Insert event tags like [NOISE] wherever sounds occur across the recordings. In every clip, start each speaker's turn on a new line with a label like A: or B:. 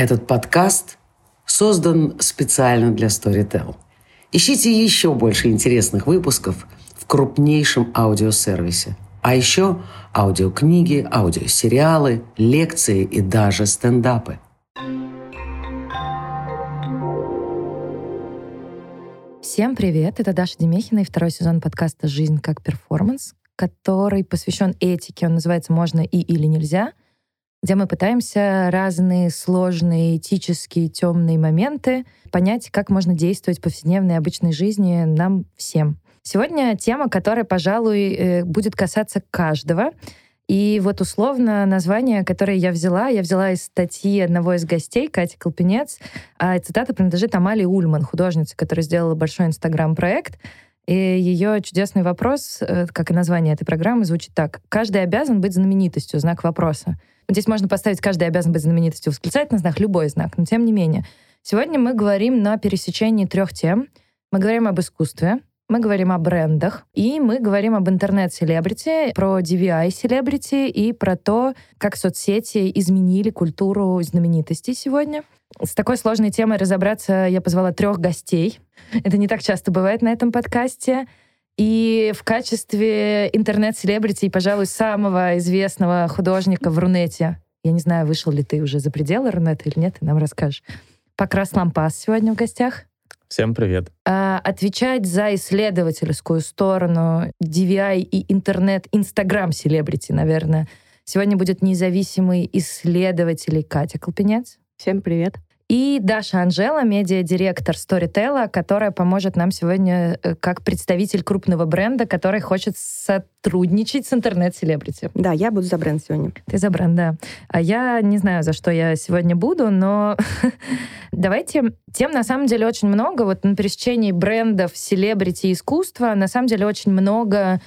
A: Этот подкаст создан специально для Storytel. Ищите еще больше интересных выпусков в крупнейшем аудиосервисе. А еще аудиокниги, аудиосериалы, лекции и даже стендапы.
B: Всем привет! Это Даша Демехина и второй сезон подкаста «Жизнь как перформанс», который посвящен этике. Он называется «Можно и или нельзя», где мы пытаемся разные сложные этические темные моменты понять, как можно действовать в повседневной обычной жизни нам всем. Сегодня тема, которая, пожалуй, э, будет касаться каждого. И вот условно название, которое я взяла, я взяла из статьи одного из гостей, Кати Колпинец, а цитата принадлежит Амали Ульман, художнице, которая сделала большой инстаграм-проект. И ее чудесный вопрос, э, как и название этой программы, звучит так. «Каждый обязан быть знаменитостью?» Знак вопроса. Здесь можно поставить «каждый обязан быть знаменитостью» восклицательный знак, любой знак, но тем не менее. Сегодня мы говорим на пересечении трех тем. Мы говорим об искусстве, мы говорим о брендах, и мы говорим об интернет-селебрити, про DVI-селебрити и про то, как соцсети изменили культуру знаменитостей сегодня. С такой сложной темой разобраться я позвала трех гостей. Это не так часто бывает на этом подкасте. И в качестве интернет-селебрити, пожалуй, самого известного художника в Рунете, я не знаю, вышел ли ты уже за пределы Рунета или нет, ты нам расскажешь. Покрас Лампас сегодня в гостях.
C: Всем привет.
B: А, отвечать за исследовательскую сторону DVI и интернет, Инстаграм селебрити, наверное. Сегодня будет независимый исследователь Катя Колпинец.
D: Всем привет.
B: И Даша Анжела, медиа-директор Storytel, которая поможет нам сегодня э, как представитель крупного бренда, который хочет сотрудничать с интернет-селебрити.
D: Да, я буду за бренд сегодня.
B: Ты за бренд, да. А я не знаю, за что я сегодня буду, но [LAUGHS] давайте... Тем, на самом деле, очень много. Вот на пересечении брендов, селебрити, искусства, на самом деле, очень много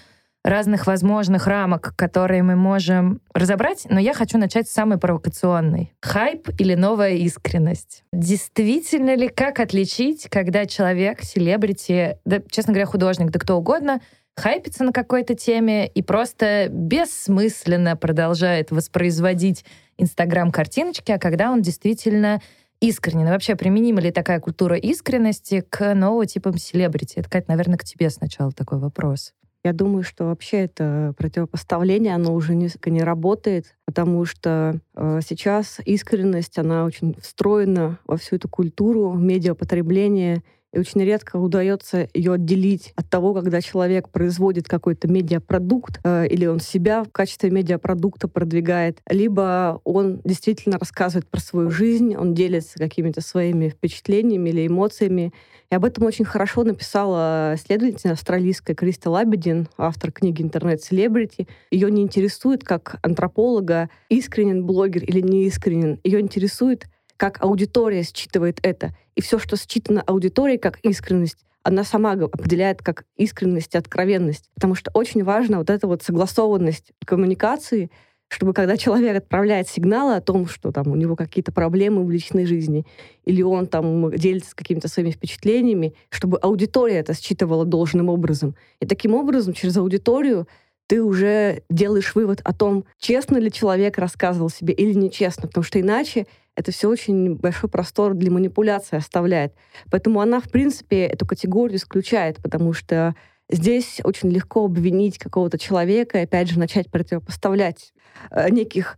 B: разных возможных рамок, которые мы можем разобрать, но я хочу начать с самой провокационной. Хайп или новая искренность? Действительно ли, как отличить, когда человек, селебрити, да, честно говоря, художник, да кто угодно, хайпится на какой-то теме и просто бессмысленно продолжает воспроизводить Инстаграм-картиночки, а когда он действительно искренен. И вообще, применима ли такая культура искренности к новым типам селебрити? Это, Кать, наверное, к тебе сначала такой вопрос.
D: Я думаю, что вообще это противопоставление, оно уже несколько не работает, потому что э, сейчас искренность, она очень встроена во всю эту культуру медиапотребления и очень редко удается ее отделить от того, когда человек производит какой-то медиапродукт, э, или он себя в качестве медиапродукта продвигает, либо он действительно рассказывает про свою жизнь, он делится какими-то своими впечатлениями или эмоциями. И об этом очень хорошо написала исследовательница австралийская Криста Лабедин, автор книги «Интернет-селебрити». Ее не интересует, как антрополога, искренен блогер или неискренен. Ее интересует, как аудитория считывает это. И все, что считано аудиторией как искренность, она сама определяет как искренность и откровенность. Потому что очень важна вот эта вот согласованность коммуникации, чтобы когда человек отправляет сигналы о том, что там у него какие-то проблемы в личной жизни, или он там делится какими-то своими впечатлениями, чтобы аудитория это считывала должным образом. И таким образом через аудиторию ты уже делаешь вывод о том, честно ли человек рассказывал себе или нечестно, потому что иначе это все очень большой простор для манипуляции оставляет. Поэтому она, в принципе, эту категорию исключает, потому что здесь очень легко обвинить какого-то человека и, опять же, начать противопоставлять э, неких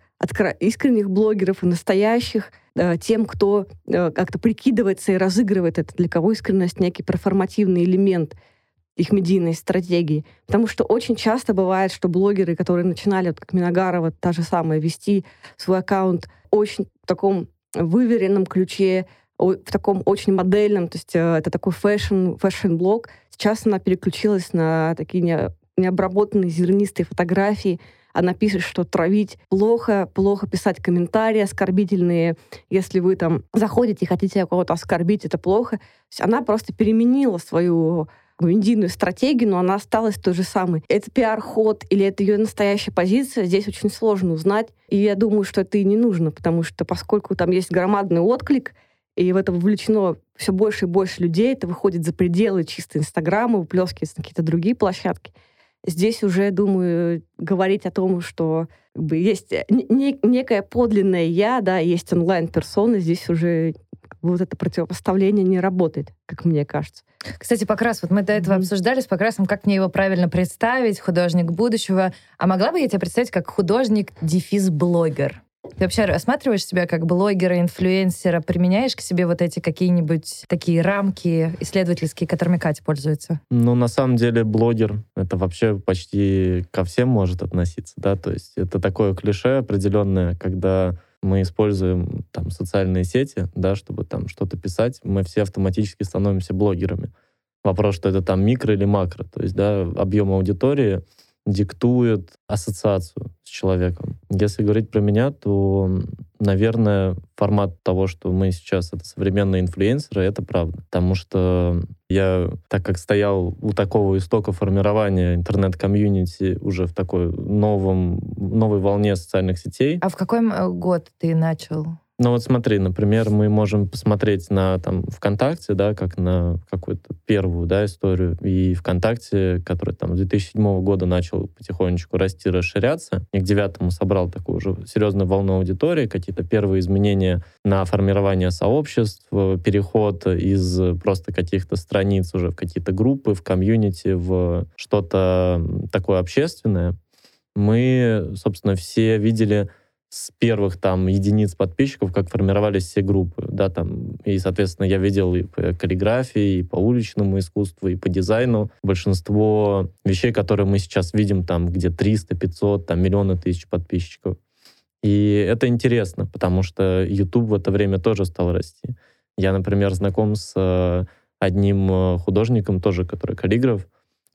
D: искренних блогеров и настоящих э, тем, кто э, как-то прикидывается и разыгрывает это, для кого искренность некий перформативный элемент их медийной стратегии. Потому что очень часто бывает, что блогеры, которые начинали, вот как Миногарова, та же самая, вести свой аккаунт очень в таком выверенном ключе, в таком очень модельном, то есть э, это такой fashion, fashion-блог. Сейчас она переключилась на такие не, необработанные зернистые фотографии. Она пишет, что травить плохо, плохо писать комментарии оскорбительные. Если вы там заходите и хотите кого-то оскорбить, это плохо. она просто переменила свою медийную стратегию, но она осталась той же самой. Это пиар-ход или это ее настоящая позиция, здесь очень сложно узнать. И я думаю, что это и не нужно, потому что поскольку там есть громадный отклик, и в это вовлечено все больше и больше людей, это выходит за пределы чисто Инстаграма, выплескивается на какие-то другие площадки. здесь уже, думаю, говорить о том, что как бы, есть не, некое подлинное я, да, есть онлайн-персона, здесь уже вот это противопоставление не работает, как мне кажется.
B: Кстати, Покрас, вот мы до этого mm-hmm. обсуждали с Покрасом, как мне его правильно представить, художник будущего. А могла бы я тебя представить как художник-дефис-блогер? Ты вообще рассматриваешь себя как блогера, инфлюенсера, применяешь к себе вот эти какие-нибудь такие рамки исследовательские, которыми Катя пользуется?
C: Ну, на самом деле, блогер — это вообще почти ко всем может относиться, да, то есть это такое клише определенное, когда мы используем там социальные сети, да, чтобы там что-то писать, мы все автоматически становимся блогерами. Вопрос, что это там микро или макро, то есть, да, объем аудитории — диктует ассоциацию с человеком. Если говорить про меня, то, наверное, формат того, что мы сейчас это современные инфлюенсеры, это правда. Потому что я, так как стоял у такого истока формирования интернет-комьюнити уже в такой новом, новой волне социальных сетей.
B: А в какой э, год ты начал
C: ну вот смотри, например, мы можем посмотреть на там ВКонтакте, да, как на какую-то первую, да, историю, и ВКонтакте, который там с 2007 года начал потихонечку расти, расширяться, и к девятому собрал такую уже серьезную волну аудитории, какие-то первые изменения на формирование сообществ, переход из просто каких-то страниц уже в какие-то группы, в комьюнити, в что-то такое общественное, мы, собственно, все видели с первых там единиц подписчиков, как формировались все группы, да, там, и, соответственно, я видел и по каллиграфии, и по уличному искусству, и по дизайну. Большинство вещей, которые мы сейчас видим, там, где 300, 500, там, миллионы тысяч подписчиков. И это интересно, потому что YouTube в это время тоже стал расти. Я, например, знаком с э, одним э, художником, тоже, который каллиграф,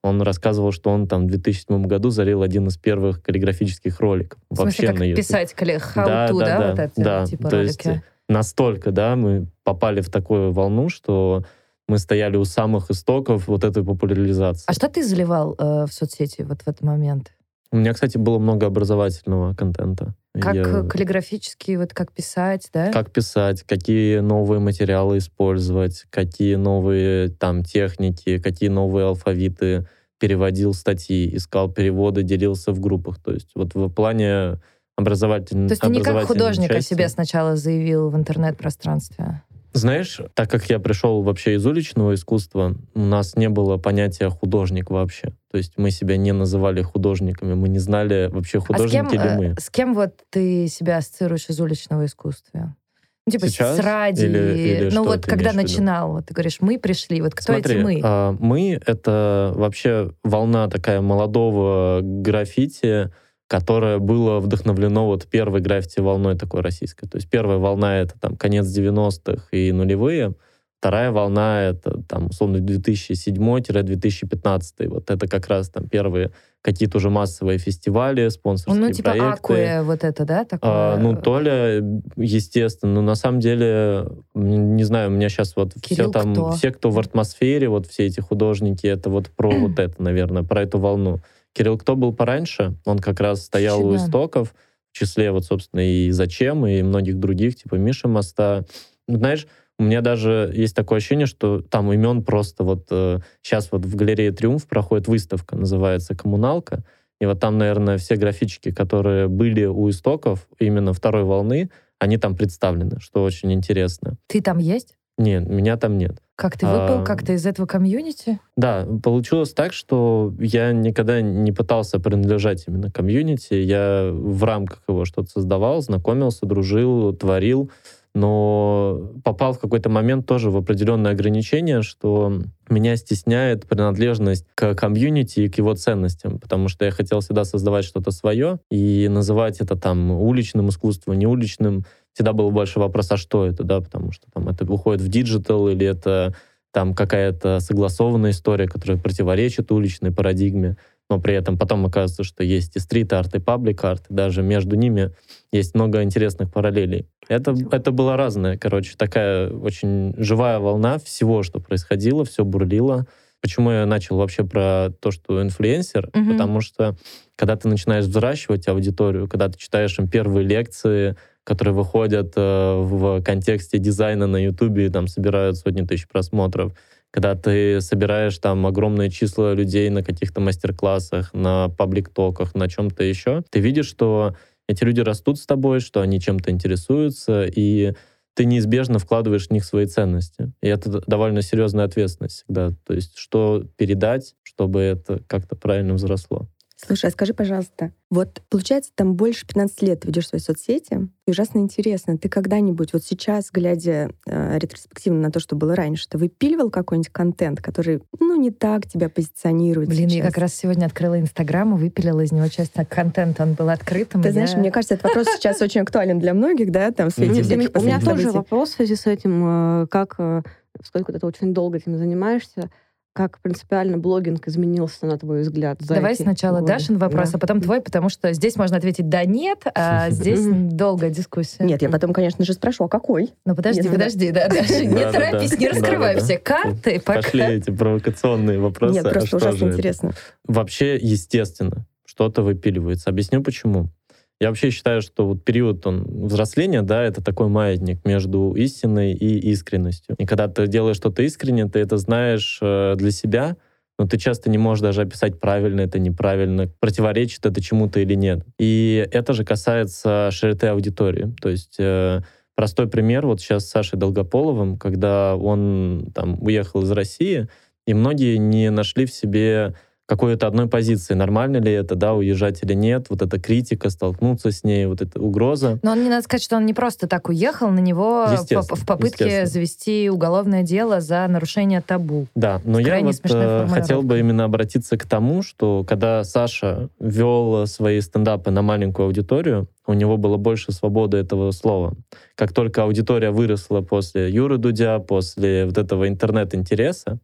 C: он рассказывал, что он там в 2007 году залил один из первых каллиграфических роликов.
B: В смысле,
C: вообще
B: как
C: на YouTube.
B: писать how да, to, да, да,
C: да,
B: вот эти
C: да.
B: типа
C: То
B: ролики?
C: есть настолько, да, мы попали в такую волну, что мы стояли у самых истоков вот этой популяризации.
B: А что ты заливал э, в соцсети вот в этот момент?
C: У меня, кстати, было много образовательного контента.
B: Как
C: Я...
B: каллиграфически, вот как писать, да?
C: Как писать, какие новые материалы использовать, какие новые там техники, какие новые алфавиты переводил статьи, искал переводы, делился в группах. То есть вот в плане образовательного
B: То есть ты не как художник о себе сначала заявил в интернет-пространстве?
C: Знаешь, так как я пришел вообще из уличного искусства, у нас не было понятия художник вообще. То есть мы себя не называли художниками, мы не знали вообще художники
B: а кем,
C: ли мы.
B: Э, с кем вот ты себя ассоциируешь из уличного искусства? Ну, типа
C: Сейчас?
B: с ради.
C: Или, или
B: ну, вот когда начинал, вот ты говоришь, мы пришли. Вот кто
C: Смотри,
B: эти мы?
C: а, мы — это вообще волна такая молодого граффити, которое было вдохновлено вот первой граффити-волной такой российской. То есть первая волна — это там конец 90-х и нулевые, вторая волна — это там условно 2007-2015. Вот это как раз там первые какие-то уже массовые фестивали, спонсорские
B: ну, типа
C: проекты.
B: Акуя, вот это, да? Такое?
C: А, ну, Толя, естественно, но на самом деле, не знаю, у меня сейчас вот
B: Кирилл
C: все там,
B: кто?
C: все, кто в артмосфере, вот все эти художники, это вот про [CLEARS THROAT] вот это, наверное, про эту волну. Кирилл кто был пораньше, он как раз стоял у
B: Чудо.
C: истоков, в числе вот, собственно, и «Зачем», и многих других, типа Миша Моста. Ну, Знаешь, у меня даже есть такое ощущение, что там имен просто вот... э, сейчас вот в галерее «Триумф» проходит выставка, называется «Коммуналка», и вот там, наверное, все графички, которые были у истоков именно второй волны, они там представлены, что очень интересно.
B: Ты там есть?
C: Нет, меня там нет.
B: Как ты выпал?
C: А,
B: Как ты из этого комьюнити?
C: Да, получилось так, что я никогда не пытался принадлежать именно комьюнити. Я в рамках его что-то создавал, знакомился, дружил, творил, но попал в какой-то момент тоже в определенное ограничение, что меня стесняет принадлежность к комьюнити и к его ценностям, потому что я хотел всегда создавать что-то свое и называть это там уличным искусством, не уличным. Всегда был больше вопрос, а что это, да, потому что там это уходит в digital или это там какая-то согласованная история, которая противоречит уличной парадигме, но при этом потом оказывается, что есть и стрит-арт, и public art, и даже между ними есть много интересных параллелей. Это, это было разное, короче, такая очень живая волна всего, что происходило, все бурлило. Почему я начал вообще про то, что инфлюенсер?
B: Мгм.
C: Потому что когда ты начинаешь взращивать аудиторию, когда ты читаешь им первые лекции, которые выходят э, в контексте дизайна на Ютубе и там собирают сотни тысяч просмотров, когда ты собираешь там огромное число людей на каких-то мастер-классах, на паблик-токах, на чем-то еще, ты видишь, что эти люди растут с тобой, что они чем-то интересуются, и ты неизбежно вкладываешь в них свои ценности. И это довольно серьезная ответственность всегда. То есть что передать, чтобы это как-то правильно взросло.
E: Слушай, а скажи, пожалуйста, вот получается, там больше 15 лет ты ведешь свои соцсети, и ужасно интересно, ты когда-нибудь, вот сейчас, глядя э, ретроспективно на то, что было раньше, ты выпиливал какой-нибудь контент, который, ну, не так тебя позиционирует
B: Блин,
E: сейчас?
B: я как раз сегодня открыла Инстаграм и выпилила из него часть контента, он был открытым.
E: Ты знаешь,
B: я...
E: мне кажется, этот вопрос [LAUGHS] сейчас очень актуален для многих, да, там, в свете всяких
D: У меня тоже вопрос в связи с этим, э, как, э, сколько ты очень долго этим занимаешься, как принципиально блогинг изменился, на твой взгляд, за
B: Давай
D: эти
B: сначала
D: годы?
B: Дашин вопрос,
D: Да.
B: а потом твой, потому что здесь можно ответить «да, нет», а [LAUGHS] здесь долгая дискуссия.
E: Нет, я потом, конечно же, спрошу, а какой?
B: Ну подожди,
E: да.
B: подожди, да, Даша, не торопись, не раскрывай все карты, пока...
C: Пошли эти провокационные вопросы.
E: Нет,
C: а
E: просто
C: что
E: ужасно интересно.
C: Вообще, естественно, что-то выпиливается. Объясню почему. Я вообще считаю, что вот период он, взросления, да, это такой маятник между истиной и искренностью. И когда ты делаешь что-то искренне, ты это знаешь э, для себя, но ты часто не можешь даже описать правильно это, неправильно, противоречит это чему-то или нет. И это же касается широты аудитории. То есть э, простой пример, вот сейчас с Сашей Долгополовым, когда он там уехал из России, и многие не нашли в себе какой-то одной позиции. Нормально ли это, да, уезжать или нет, вот эта критика, столкнуться с ней, вот эта угроза.
B: Но он не надо сказать, что он не просто так уехал, на него по- в попытке завести уголовное дело за нарушение табу.
C: Да, но я вот э, хотел бы именно обратиться к тому, что когда Саша вел свои стендапы на маленькую аудиторию, у него было больше свободы этого слова. Как только аудитория выросла после Юры Дудя, после вот этого интернет-интереса,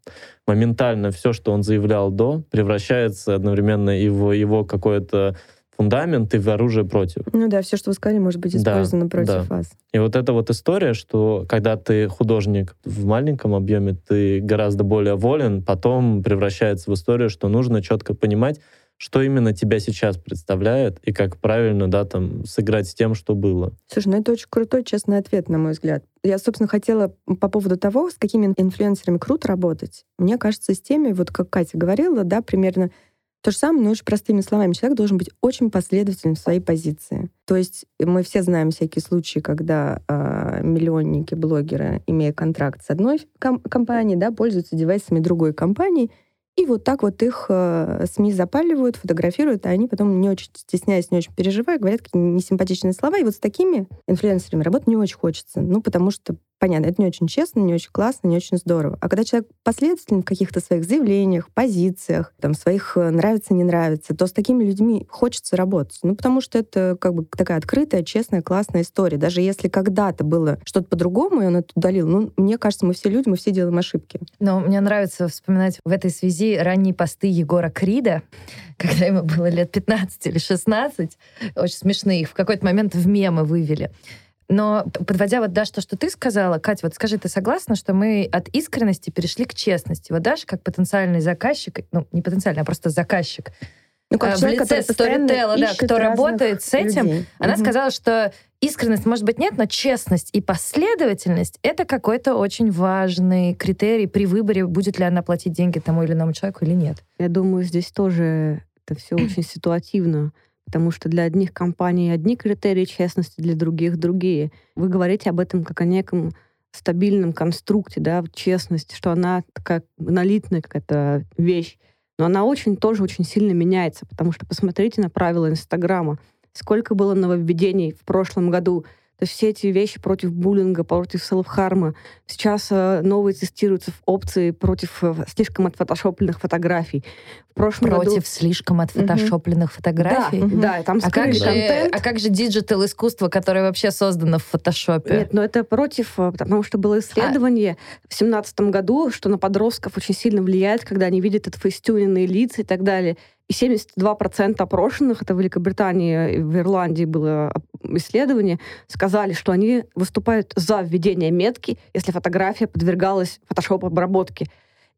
C: моментально все, что он заявлял до, превращается одновременно и в его какой-то фундамент, и в оружие против.
E: Ну да, все, что вы сказали, может быть
C: Да,
E: использовано против
C: да.
E: вас.
C: И вот эта вот история, что когда ты художник в маленьком объеме, ты гораздо более волен, потом превращается в историю, что нужно четко понимать, что именно тебя сейчас представляет и как правильно, да, там, сыграть с тем, что было.
E: Слушай, ну это очень крутой, честный ответ, на мой взгляд. Я, собственно, хотела по поводу того, с какими инфлюенсерами круто работать. Мне кажется, с теми, вот как Катя говорила, да, примерно то же самое, но очень простыми словами. Человек должен быть очень последовательным в своей позиции. То есть мы все знаем всякие случаи, когда э, миллионники, блогеры, имея контракт с одной ком- компанией, да, пользуются девайсами другой компании, и вот так вот их э, СМИ запаливают, фотографируют, а они потом не очень стесняясь, не очень переживая, говорят какие-то несимпатичные слова. И вот с такими инфлюенсерами работать не очень хочется. Ну, потому что, понятно, это не очень честно, не очень классно, не очень здорово. А когда человек последователен в каких-то своих заявлениях, позициях, там, своих э, нравится, не нравится, то с такими людьми хочется работать. Ну, потому что это как бы такая открытая, честная, классная история. Даже если когда-то было что-то по-другому, и он это удалил, ну, мне кажется, мы все люди, мы все делаем ошибки.
B: Но мне нравится вспоминать в этой связи ранние посты Егора Крида, [LAUGHS] когда ему было лет 15 или 16. Очень смешные. Их в какой-то момент в мемы вывели. Но подводя вот, Даш, то, что ты сказала, Катя, вот скажи, ты согласна, что мы от искренности перешли к честности? Вот Даша, как потенциальный заказчик, ну, не потенциальный, а просто заказчик,
E: Ну,
B: А, в
E: человек,
B: лице
E: который постоянно
B: сторителла, да, кто работает с этим,
E: людей.
B: она
E: Мгм.
B: сказала, что искренность, может быть, нет, но честность и последовательность — это какой-то очень важный критерий при выборе, будет ли она платить деньги тому или иному человеку или нет.
D: Я думаю, здесь тоже это все очень ситуативно, потому что для одних компаний одни критерии честности, для других другие. Вы говорите об этом как о неком стабильном конструкте, да, честность, что она такая монолитная какая-то вещь, но она очень тоже очень сильно меняется, потому что посмотрите на правила Инстаграма, сколько было нововведений в прошлом году, то есть все эти вещи против буллинга, против self-harm а. Сейчас э, новые тестируются в опции против э, слишком отфотошопленных фотографий. В прошлом году...
B: Против слишком отфотошопленных фотографий.
D: Да, да, и там
B: А как, же,
D: контент.
B: а как же digital искусство, которое вообще создано в фотошопе?
D: Нет, но это против, э, потому что было исследование в семнадцатом году, что на подростков очень сильно влияет, когда они видят это facetune нные лица и так далее. И 72% опрошенных, это в Великобритании и в Ирландии было исследование, сказали, что они выступают за введение метки, если фотография подвергалась фотошоп-обработке.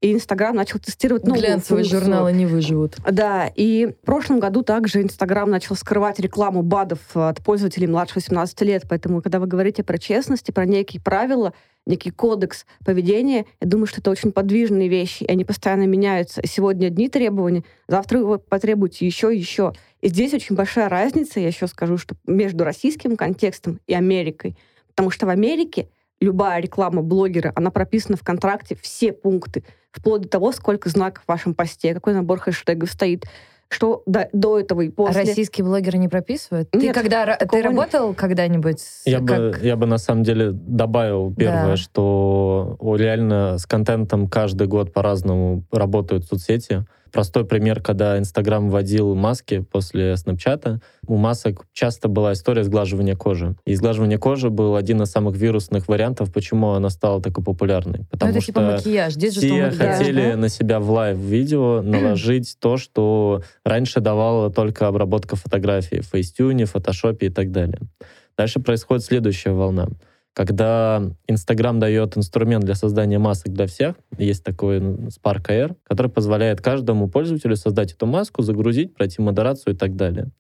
D: И Инстаграм начал тестировать новую
B: Глянцевые
D: функцию.
B: журналы не выживут.
D: Да, и в прошлом году также Инстаграм начал скрывать рекламу БАДов от пользователей младше 18 лет. Поэтому, когда вы говорите про честность и про некие правила, некий кодекс поведения, я думаю, что это очень подвижные вещи, и они постоянно меняются. Сегодня одни требования, завтра вы потребуете еще и еще. И здесь очень большая разница, я еще скажу, что между российским контекстом и Америкой. Потому что в Америке любая реклама блогера, она прописана в контракте, все пункты, вплоть до того, сколько знаков в вашем посте, какой набор хэштегов стоит, что до, до этого и
B: А
D: после.
B: российские блогеры не прописывают? Ты
D: Нет,
B: когда ты
D: такого нет.
B: работал когда-нибудь? с-
C: Я бы,
B: как-
C: я бы на самом деле добавил первое,
B: Да.
C: что реально с контентом каждый год по-разному работают соцсети. Простой пример, когда Инстаграм вводил маски после Снапчата, у масок часто была история сглаживания кожи. И сглаживание кожи был один из самых вирусных вариантов, почему она стала такой популярной.
B: Ну,
C: Потому
B: это
C: что
B: типа макияж. Здесь же
C: все
B: макияж,
C: хотели
B: да?
C: на себя в лайв-видео [CLEARS THROAT] наложить то, что раньше давала только обработка фотографий в Facetune, фотошопе и так далее. Дальше происходит следующая волна. Когда Инстаграм дает инструмент для создания масок для всех, есть такой Spark AR, который позволяет каждому пользователю создать эту маску, загрузить, пройти модерацию и так далее.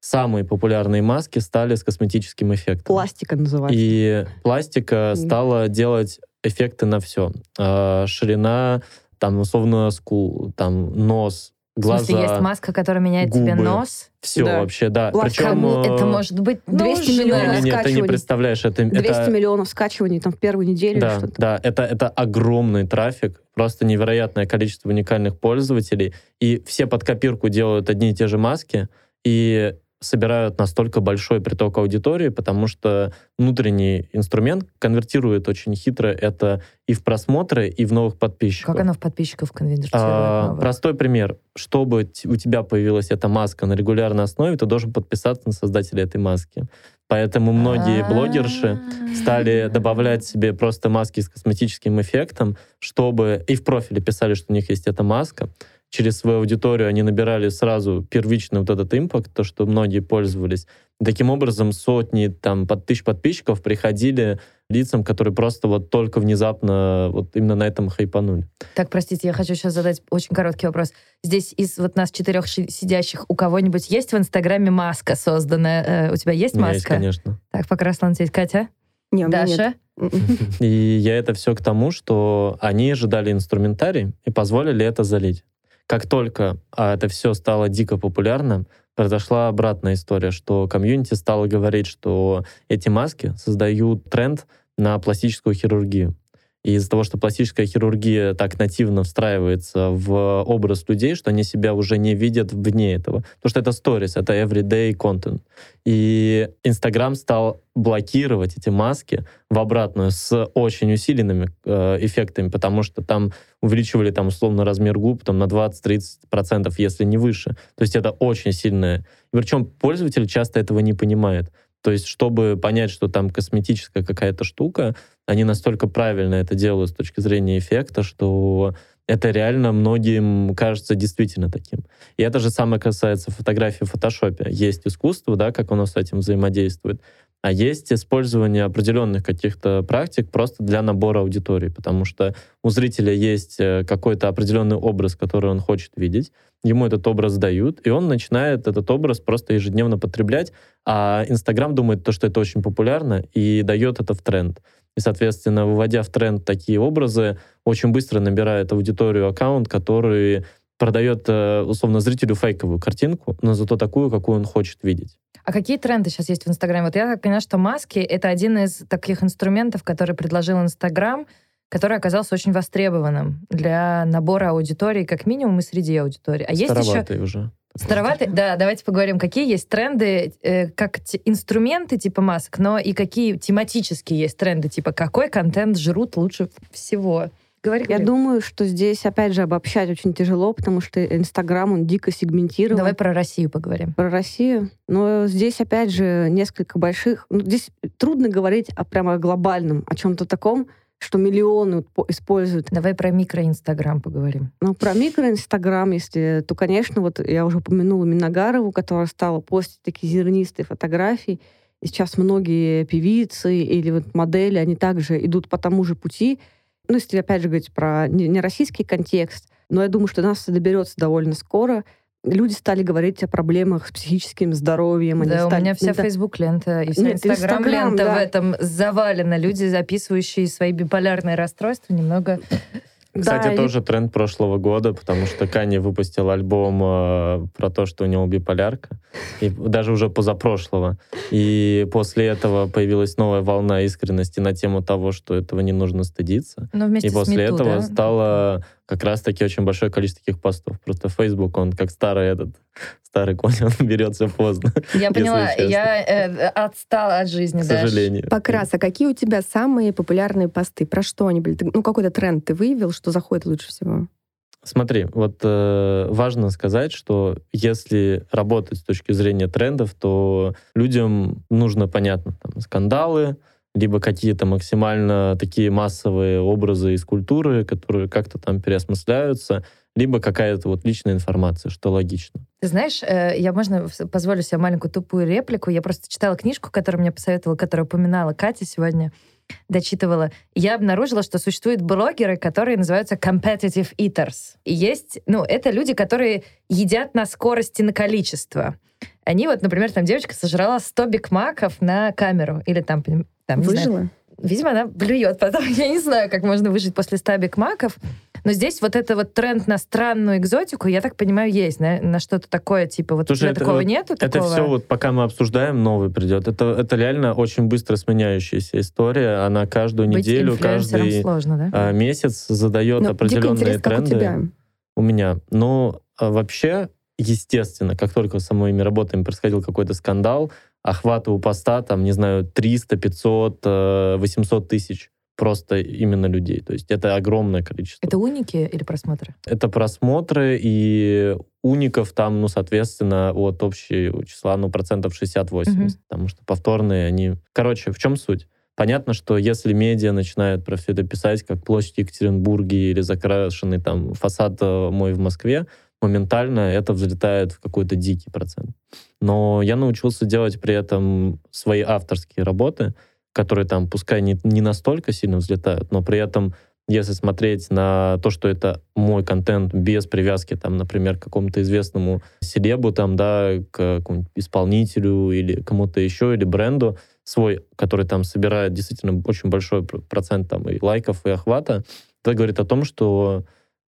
C: Самые популярные маски стали с косметическим эффектом.
D: Пластика называется.
C: И пластика стала делать эффекты на все. ширина, там, условно, скул, там, нос,
B: В
C: глаза.
B: смысле, есть маска, которая меняет тебе
C: губы.
B: нос?
C: Все
D: Да.
C: вообще, да.
D: Пластика.
C: Причем...
B: Кому
C: э,
B: это может быть
D: 200
B: нужно?
D: миллионов
C: Не, не, не, ты не
D: скачиваний.
C: представляешь, это...
D: 200
C: это
D: миллионов скачиваний там в первую неделю
C: да,
D: что-то.
C: да, это, это огромный трафик, просто невероятное количество уникальных пользователей, и все под копирку делают одни и те же маски, и собирают настолько большой приток аудитории, потому что внутренний инструмент конвертирует очень хитро это и в просмотры, и в новых подписчиков.
B: Как оно в подписчиков конвертирует?
C: А,
B: новых?
C: простой пример. Чтобы у тебя появилась эта маска на регулярной основе, ты должен подписаться на создателя этой маски. Поэтому многие
B: А.
C: блогерши стали добавлять себе просто маски с косметическим эффектом, чтобы и в профиле писали, что у них есть эта маска. Через свою аудиторию они набирали сразу первичный вот этот импакт, то, что многие пользовались. Таким образом, сотни, там, под тысяч подписчиков приходили лицам, которые просто вот только внезапно вот именно на этом хайпанули.
B: Так, простите, я хочу сейчас задать очень короткий вопрос. Здесь из вот нас четырех сидящих у кого-нибудь есть в Инстаграме маска созданная? Э, у тебя есть
C: меня есть,
B: маска?
C: конечно.
B: Так, пока Руслан. Катя?
E: Не, меня нет.
B: Даша?
E: Мгм.
C: И я это все к тому, что они ожидали инструментарий и позволили это залить. Как только а, это все стало дико популярным, произошла обратная история, что комьюнити стало говорить, что эти маски создают тренд на пластическую хирургию. Из-за того, что пластическая хирургия так нативно встраивается в образ людей, что они себя уже не видят вне этого. Потому что это сторис, это everyday content. И Инстаграм стал блокировать эти маски в обратную с очень усиленными э, эффектами, потому что там увеличивали там условно размер губ там, на 20-30%, если не выше. То есть это очень сильное. Причем пользователь часто этого не понимает. То есть, чтобы понять, что там косметическая какая-то штука, они настолько правильно это делают с точки зрения эффекта, что это реально многим кажется действительно таким. И это же самое касается фотографии в фотошопе. Есть искусство, да, как оно с этим взаимодействует, а есть использование определенных каких-то практик просто для набора аудитории, потому что у зрителя есть э, какой-то определенный образ, который он хочет видеть, ему этот образ дают, и он начинает этот образ просто ежедневно потреблять, а Инстаграм думает, то, что это очень популярно, и дает это в тренд. И, соответственно, выводя в тренд такие образы, очень быстро набирает аудиторию аккаунт, который продает, э, условно, зрителю фейковую картинку, но зато такую, какую он хочет видеть.
B: А какие тренды сейчас есть в Инстаграме? Вот я так поняла, что маски — это один из таких инструментов, который предложил Инстаграм, который оказался очень востребованным для набора аудитории, как минимум, и среди аудитории. А есть еще...
C: Уже.
B: Староватый? Да, давайте поговорим, какие есть тренды, э, как те- инструменты типа масок, но и какие тематические есть тренды, типа какой контент жрут лучше всего. Говори,
D: Я думаю, что здесь, опять же, обобщать очень тяжело, потому что Инстаграм, он дико сегментирован.
B: Давай про Россию поговорим.
D: про Россию. Но здесь, опять же, несколько больших... Ну, здесь трудно говорить о прямо глобальном, о чем-то таком, что миллионы по- используют.
B: Давай про микроинстаграм поговорим.
D: Но про микроинстаграм, если, то, конечно, вот я уже упомянула Миногарову, которая стала постить такие зернистые фотографии. И сейчас многие певицы или вот модели, они также идут по тому же пути. Ну, если опять же говорить про не, не российский контекст, но я думаю, что до нас доберется довольно скоро. Люди стали говорить о проблемах с психическим здоровьем. они
B: Да, у
D: стали-
B: меня вся фейсбук-лента и вся инстаграм-лента
D: да.
B: в этом завалена. Люди, записывающие свои биполярные расстройства, немного...
C: Кстати,
D: Да, и-
C: тоже тренд прошлого года, потому что Кани выпустил альбом э, про то, что у него биполярка, и даже уже позапрошлого. И после этого появилась новая волна искренности на тему того, что этого не нужно стыдиться.
B: Вместе
C: И после
B: Мету,
C: этого
B: да?
C: стало как раз-таки очень большое количество таких постов. Просто Facebook, он как старый этот, старый конь, [LAUGHS] он берется поздно,
B: Я поняла, я э, отстала от жизни,
C: к сожалению.
E: Покрас, а какие у тебя самые популярные посты? Про что они были? Ты- Ну, какой-то тренд ты выявил, что заходит лучше всего?
C: Смотри, вот э, важно сказать, что если работать с точки зрения трендов, то людям нужно, понятно, там, скандалы, либо какие-то максимально такие массовые образы из культуры, которые как-то там переосмысляются, либо какая-то вот личная информация, что логично.
B: Ты знаешь, э, я, можно, позволю себе маленькую тупую реплику. Я просто читала книжку, которую мне посоветовала, которую упоминала Катя сегодня, дочитывала. Я обнаружила, что существуют блогеры, которые называются competitive eaters. И есть, ну, это люди, которые едят на скорость и на количество. Они вот, например, там девочка сожрала 100 бигмаков на камеру. Или там, там не знаю,
E: Выжила?
B: Видимо, она блюет потом. [LAUGHS] Я не знаю, как можно выжить после 100 бигмаков. Но здесь вот это вот тренд на странную экзотику, я так понимаю, есть. На, на что-то такое, типа, вот
C: Слушай,
B: у тебя
C: это
B: такого
C: вот-
B: нету?
C: Это
B: такого?
C: все вот пока мы обсуждаем, новый придет. Это, это реально очень быстро сменяющаяся история. Она каждую
B: Быть
C: неделю, каждый
B: сложно, да?
C: а, месяц задает
E: Ну, дико
C: определенные
E: интересно, как у
C: тренды.
E: тебя.
C: У меня. Но а, вообще, естественно, как только со моими работами происходил какой-то скандал, охваты у поста, там, не знаю, 300, 500, э, 800 тысяч просто именно людей. То есть это огромное количество.
B: Это уники или просмотры?
C: Это просмотры, и уников там, ну, соответственно, от общего числа, ну, процентов 60-80,
B: Мгм.
C: потому что повторные они... Короче, в чем суть? Понятно, что если медиа начинают про все это писать, как площадь Екатеринбурге или закрашенный там фасад э, мой в Москве, моментально это взлетает в какой-то дикий процент. Но я научился делать при этом свои авторские работы, которые там, пускай не, не настолько сильно взлетают, но при этом если смотреть на то, что это мой контент без привязки, там, например, к какому-то известному селебу, там, да, к какому-нибудь исполнителю или кому-то еще, или бренду свой, который там собирает действительно очень большой пр- процент там и лайков, и охвата, это говорит о том, что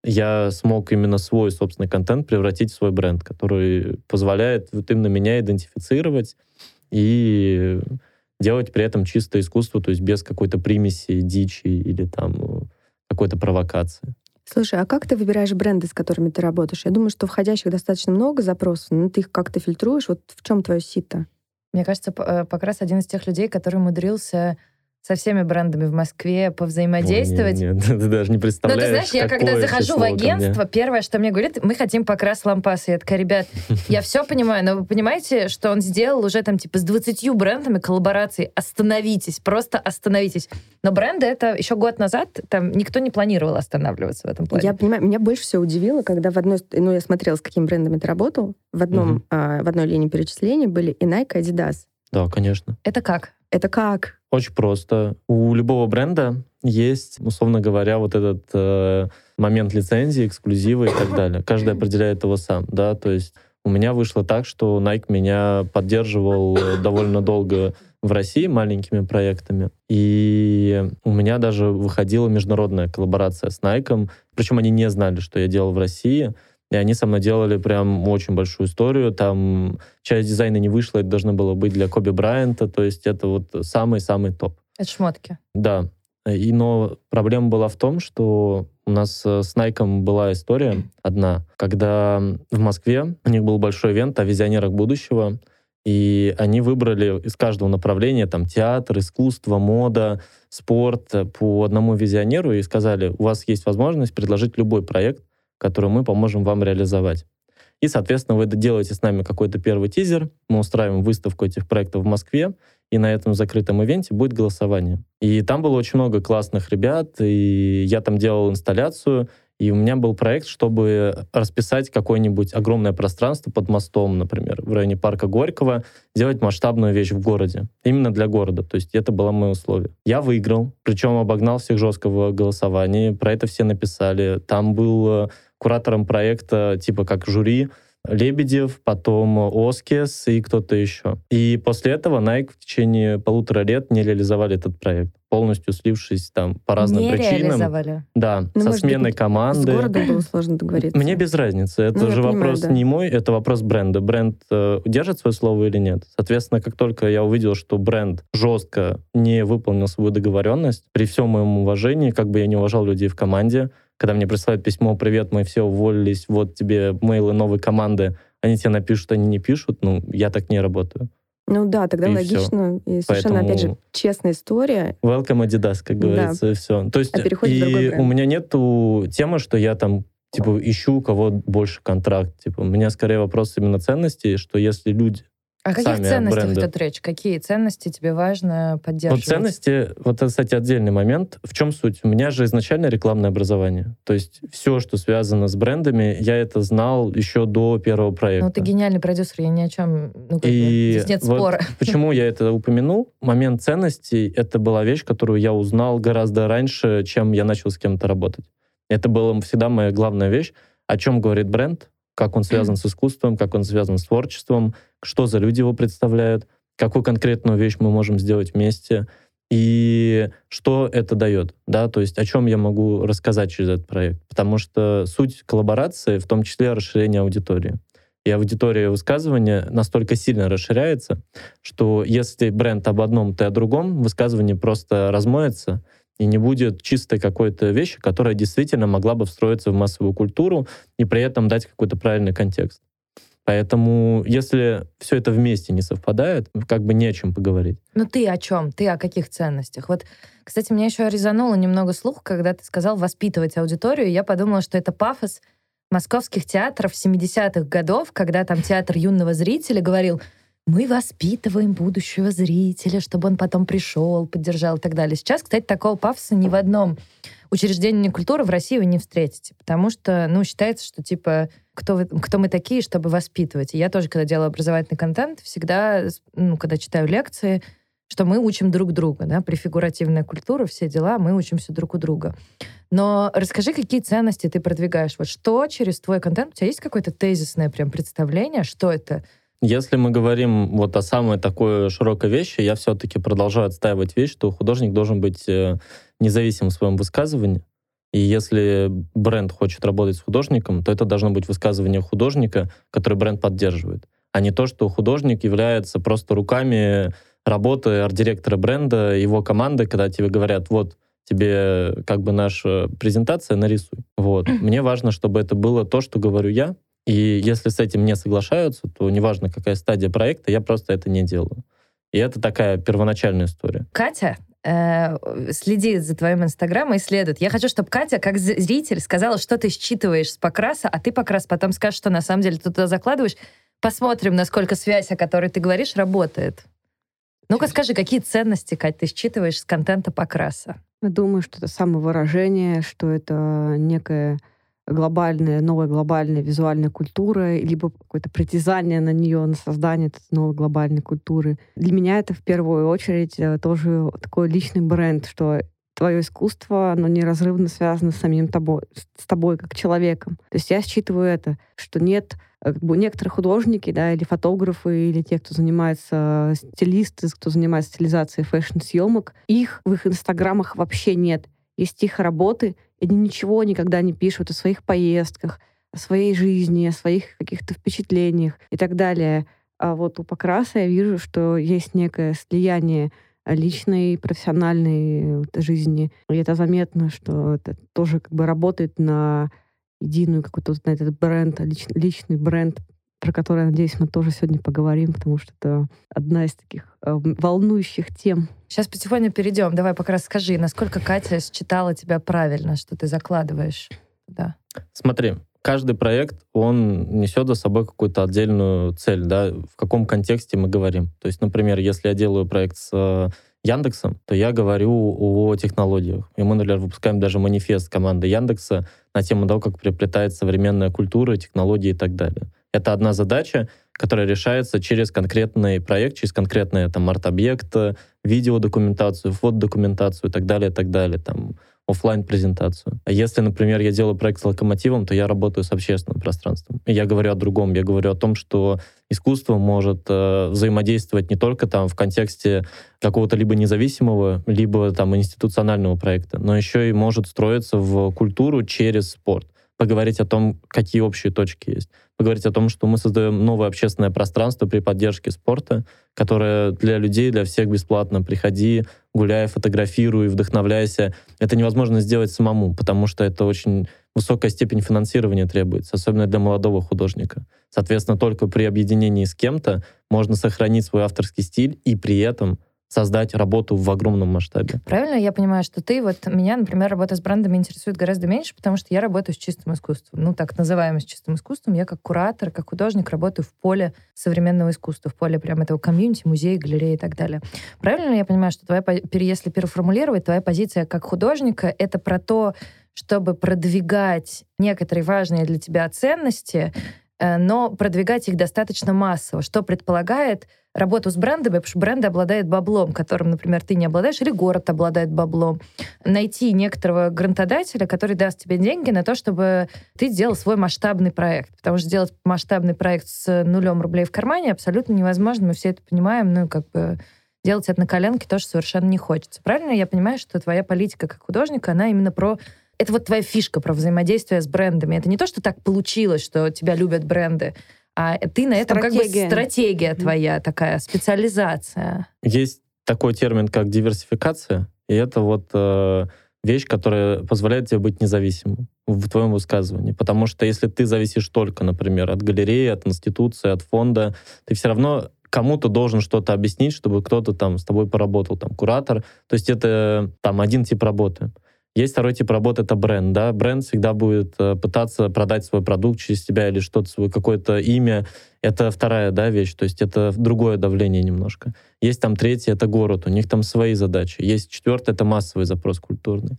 C: я смог именно свой собственный контент превратить в свой бренд, который позволяет вот именно меня идентифицировать и делать при этом чистое искусство, то есть без какой-то примеси, дичи или там э, какой-то провокации.
E: Слушай, а как ты выбираешь бренды, с которыми ты работаешь? Я думаю, что входящих достаточно много запросов, но ты их как-то фильтруешь. Вот в чем твое сито?
B: Мне кажется, э, Покрас один из тех людей, который умудрился со всеми брендами в Москве повзаимодействовать.
C: Ой, нет, [LAUGHS] ты даже не
B: Ну,
C: представляешь,
B: ты знаешь, я когда захожу в агентство, первое, что мне говорят, мы хотим покрас лампасы. Я такая, ребят, я все понимаю, но вы понимаете, что он сделал уже там типа с 20 брендами коллабораций. Остановитесь, просто остановитесь. Но бренды это еще год назад, там никто не планировал останавливаться в этом плане.
E: Я понимаю, меня больше всего удивило, когда в одной... Ну, я смотрела, с какими брендами ты работал. В, одном,
C: Мгм.
E: а, в одной линии перечислений были и Nike, и Adidas.
C: Да, конечно.
B: Это как?
E: Это как?
C: Очень просто. У любого бренда есть, условно говоря, вот этот э, момент лицензии, эксклюзива и так далее. Каждый определяет его сам, да, то есть у меня вышло так, что Nike меня поддерживал э, довольно долго в России маленькими проектами, и у меня даже выходила международная коллаборация с Nike, причем они не знали, что я делал в России, и они со мной делали прям очень большую историю. Там часть дизайна не вышла, это должно было быть для Коби Брайанта, то есть это вот самый-самый топ.
B: Это шмотки.
C: Да. И, но проблема была в том, что у нас э, с Nike была история одна, когда в Москве у них был большой ивент о визионерах будущего, и они выбрали из каждого направления, там, театр, искусство, мода, спорт, э, по одному визионеру и сказали, у вас есть возможность предложить любой проект, который мы поможем вам реализовать. И, соответственно, вы делаете с нами какой-то первый тизер, мы устраиваем выставку этих проектов в Москве, и на этом закрытом ивенте будет голосование. И там было очень много классных ребят, и я там делал инсталляцию, И у меня был проект, чтобы расписать какое-нибудь огромное пространство под мостом, например, в районе парка Горького, сделать масштабную вещь в городе. Именно для города. То есть это было мое условие. Я выиграл, причем обогнал всех жестко в голосовании. Про это все написали. Там был э, куратором проекта, типа как жюри, Лебедев, потом Оскес и кто-то еще. И после этого Nike в течение полутора лет не реализовали этот проект, полностью слившись там по разным
B: не
C: причинам.
B: реализовали.
C: Да,
E: Ну,
C: со
E: может
C: сменой
E: быть,
C: команды.
E: С городом было сложно договориться.
C: Мне без разницы. Это
E: Ну,
C: же
E: понимаю,
C: вопрос
E: да.
C: не мой, это вопрос бренда. Бренд э, удержит свое слово или нет? Соответственно, как только я увидел, что бренд жестко не выполнил свою договоренность, при всем моем уважении, как бы я не уважал людей в команде, когда мне присылают письмо «Привет, мы все уволились, вот тебе мейлы новой команды», они тебе напишут, они не пишут, ну, я так не работаю.
E: Ну да, тогда
C: И
E: логично. И совершенно, опять же,
C: Поэтому-
E: честная история.
C: Welcome Adidas, как
E: Да.
C: говорится, и все. То есть,
E: А
C: и у меня нету темы, что я там типа ищу у кого больше контракт. Типа, у меня скорее вопрос именно ценностей, что если люди
B: О каких
C: Сами
B: ценностях
C: бренды.
B: идет речь? Какие ценности тебе важно
C: Вот
B: поддерживать?
C: ценности, вот это, кстати, отдельный момент. В чем суть? У меня же изначально рекламное образование. То есть все, что связано с брендами, я это знал еще до первого проекта.
B: Ну, ты гениальный продюсер, я ни о чем... Ну, как
C: И
B: здесь нет
C: вот
B: спора. [LAUGHS]
C: Почему я это упомянул? Момент ценностей — это была вещь, которую я узнал гораздо раньше, чем я начал с кем-то работать. Это была всегда моя главная вещь. О чем говорит бренд, как он связан с искусством, как он связан с творчеством, что за люди его представляют, какую конкретную вещь мы можем сделать вместе и что это дает, да, то есть о чем я могу рассказать через этот проект, потому что суть коллаборации в том числе расширение аудитории. И аудитория высказывания настолько сильно расширяется, что если бренд об одном, ты о другом, высказывание просто размоется, и не будет чистой какой-то вещи, которая действительно могла бы встроиться в массовую культуру и при этом дать какой-то правильный контекст. Поэтому, если все это вместе не совпадает, как бы не о чем поговорить.
B: Ну ты о чем? Ты о каких ценностях? Вот, кстати, меня еще резануло немного слух, когда ты сказал воспитывать аудиторию. Я подумала, что это пафос московских театров 70-х годов, когда там театр юного зрителя говорил, мы воспитываем будущего зрителя, чтобы он потом пришел, поддержал и так далее. Сейчас, кстати, такого пафоса ни в одном учреждении культуры в России вы не встретите, потому что, ну, считается, что, типа, кто, вы- кто мы такие, чтобы воспитывать. И я тоже, когда делаю образовательный контент, всегда, ну, когда читаю лекции, что мы учим друг друга, да, префигуративная культура, все дела, мы учимся друг у друга. Но расскажи, какие ценности ты продвигаешь? Вот что через твой контент? У тебя есть какое-то тезисное прям представление, что это?
C: Если мы говорим вот о самой такой широкой вещи, я все-таки продолжаю отстаивать вещь, что художник должен быть э, независим в своем высказывании. И если бренд хочет работать с художником, то это должно быть высказывание художника, который бренд поддерживает, а не то, что художник является просто руками работы арт-директора бренда, его команды, когда тебе говорят, вот, тебе как бы наша презентация, нарисуй. Вот. Мне важно, чтобы это было то, что говорю я, и если с этим не соглашаются, то неважно, какая стадия проекта, я просто это не делаю. И это такая первоначальная история.
B: Катя э, следит за твоим инстаграмом и следует. Я хочу, чтобы Катя, как зритель, сказала, что ты считываешь с покраса, а ты покрас потом скажешь, что на самом деле ты туда закладываешь. Посмотрим, насколько связь, о которой ты говоришь, работает. Ну-ка скажи, какие ценности, Кать, ты считываешь с контента покраса?
D: Я думаю, что это самовыражение, что это некая глобальная, новая глобальная визуальная культура, либо какое-то притязание на нее, на создание этой новой глобальной культуры. Для меня это в первую очередь э, тоже такой личный бренд, что твое искусство, оно неразрывно связано с самим тобой, с тобой как человеком. То есть я считываю это, что нет э, как бы некоторые художники, да, или фотографы, или те, кто занимается, стилисты, кто занимается стилизацией фэшн-съемок, их в их инстаграмах вообще нет. Есть их работы, и они ничего никогда не пишут о своих поездках, о своей жизни, о своих каких-то впечатлениях и так далее. А вот у Покраса я вижу, что есть некое слияние личной, профессиональной жизни. И это заметно, что это тоже как бы работает на единую какой-то на этот бренд, лич- личный бренд, про который, надеюсь, мы тоже сегодня поговорим, потому что это одна из таких э, волнующих тем.
B: Сейчас потихоньку перейдем. Давай пока расскажи, насколько Катя считала тебя правильно, что ты закладываешь. Да.
C: Смотри, каждый проект, он несет за собой какую-то отдельную цель, да, в каком контексте мы говорим. То есть, например, если я делаю проект с э, Яндексом, то я говорю о технологиях. И мы, например, выпускаем даже манифест команды Яндекса на тему того, как приобретает современная культура, технологии и так далее. Это одна задача, которая решается через конкретный проект, через конкретный там арт-объект, видеодокументацию, фотодокументацию и так далее, и так далее. Там, офлайн презентацию. А если, например, я делаю проект с локомотивом, то я работаю с общественным пространством. И я говорю о другом. Я говорю о том, что искусство может э, взаимодействовать не только там в контексте какого-то либо независимого, либо там институционального проекта, но еще и может строиться в культуру через спорт поговорить о том, какие общие точки есть, поговорить о том, что мы создаем новое общественное пространство при поддержке спорта, которое для людей, для всех бесплатно. Приходи, гуляй, фотографируй, вдохновляйся. Это невозможно сделать самому, потому что это очень высокая степень финансирования требуется, особенно для молодого художника. Соответственно, только при объединении с кем-то можно сохранить свой авторский стиль и при этом создать работу в огромном масштабе.
B: Правильно я понимаю, что ты, вот меня, например, работа с брендами интересует гораздо меньше, потому что я работаю с чистым искусством. Ну, так называемым чистым искусством. Я как куратор, как художник работаю в поле современного искусства, в поле прям этого комьюнити, музея, галереи и так далее. Правильно я понимаю, что твоя, если переформулировать, твоя позиция как художника — это про то, чтобы продвигать некоторые важные для тебя ценности, но продвигать их достаточно массово, что предполагает работу с брендами, потому что бренды обладают баблом, которым, например, ты не обладаешь, или город обладает баблом. Найти некоторого грантодателя, который даст тебе деньги на то, чтобы ты сделал свой масштабный проект. Потому что сделать масштабный проект с нулем рублей в кармане абсолютно невозможно, мы все это понимаем, ну, как бы делать это на коленке тоже совершенно не хочется. Правильно я понимаю, что твоя политика как художника, она именно про это вот твоя фишка про взаимодействие с брендами. Это не то, что так получилось, что тебя любят бренды, а ты на этом стратегия. как бы стратегия твоя такая, специализация.
C: Есть такой термин, как диверсификация, и это вот э, вещь, которая позволяет тебе быть независимым в твоем высказывании. Потому что если ты зависишь только, например, от галереи, от институции, от фонда, ты все равно кому-то должен что-то объяснить, чтобы кто-то там с тобой поработал, там, куратор. То есть это там один тип работы. Есть второй тип работы, это бренд. Да? Бренд всегда будет э, пытаться продать свой продукт через тебя или что-то, свое какое-то имя. Это вторая да, вещь, то есть это другое давление немножко. Есть там третье, это город, у них там свои задачи. Есть четвертое, это массовый запрос культурный.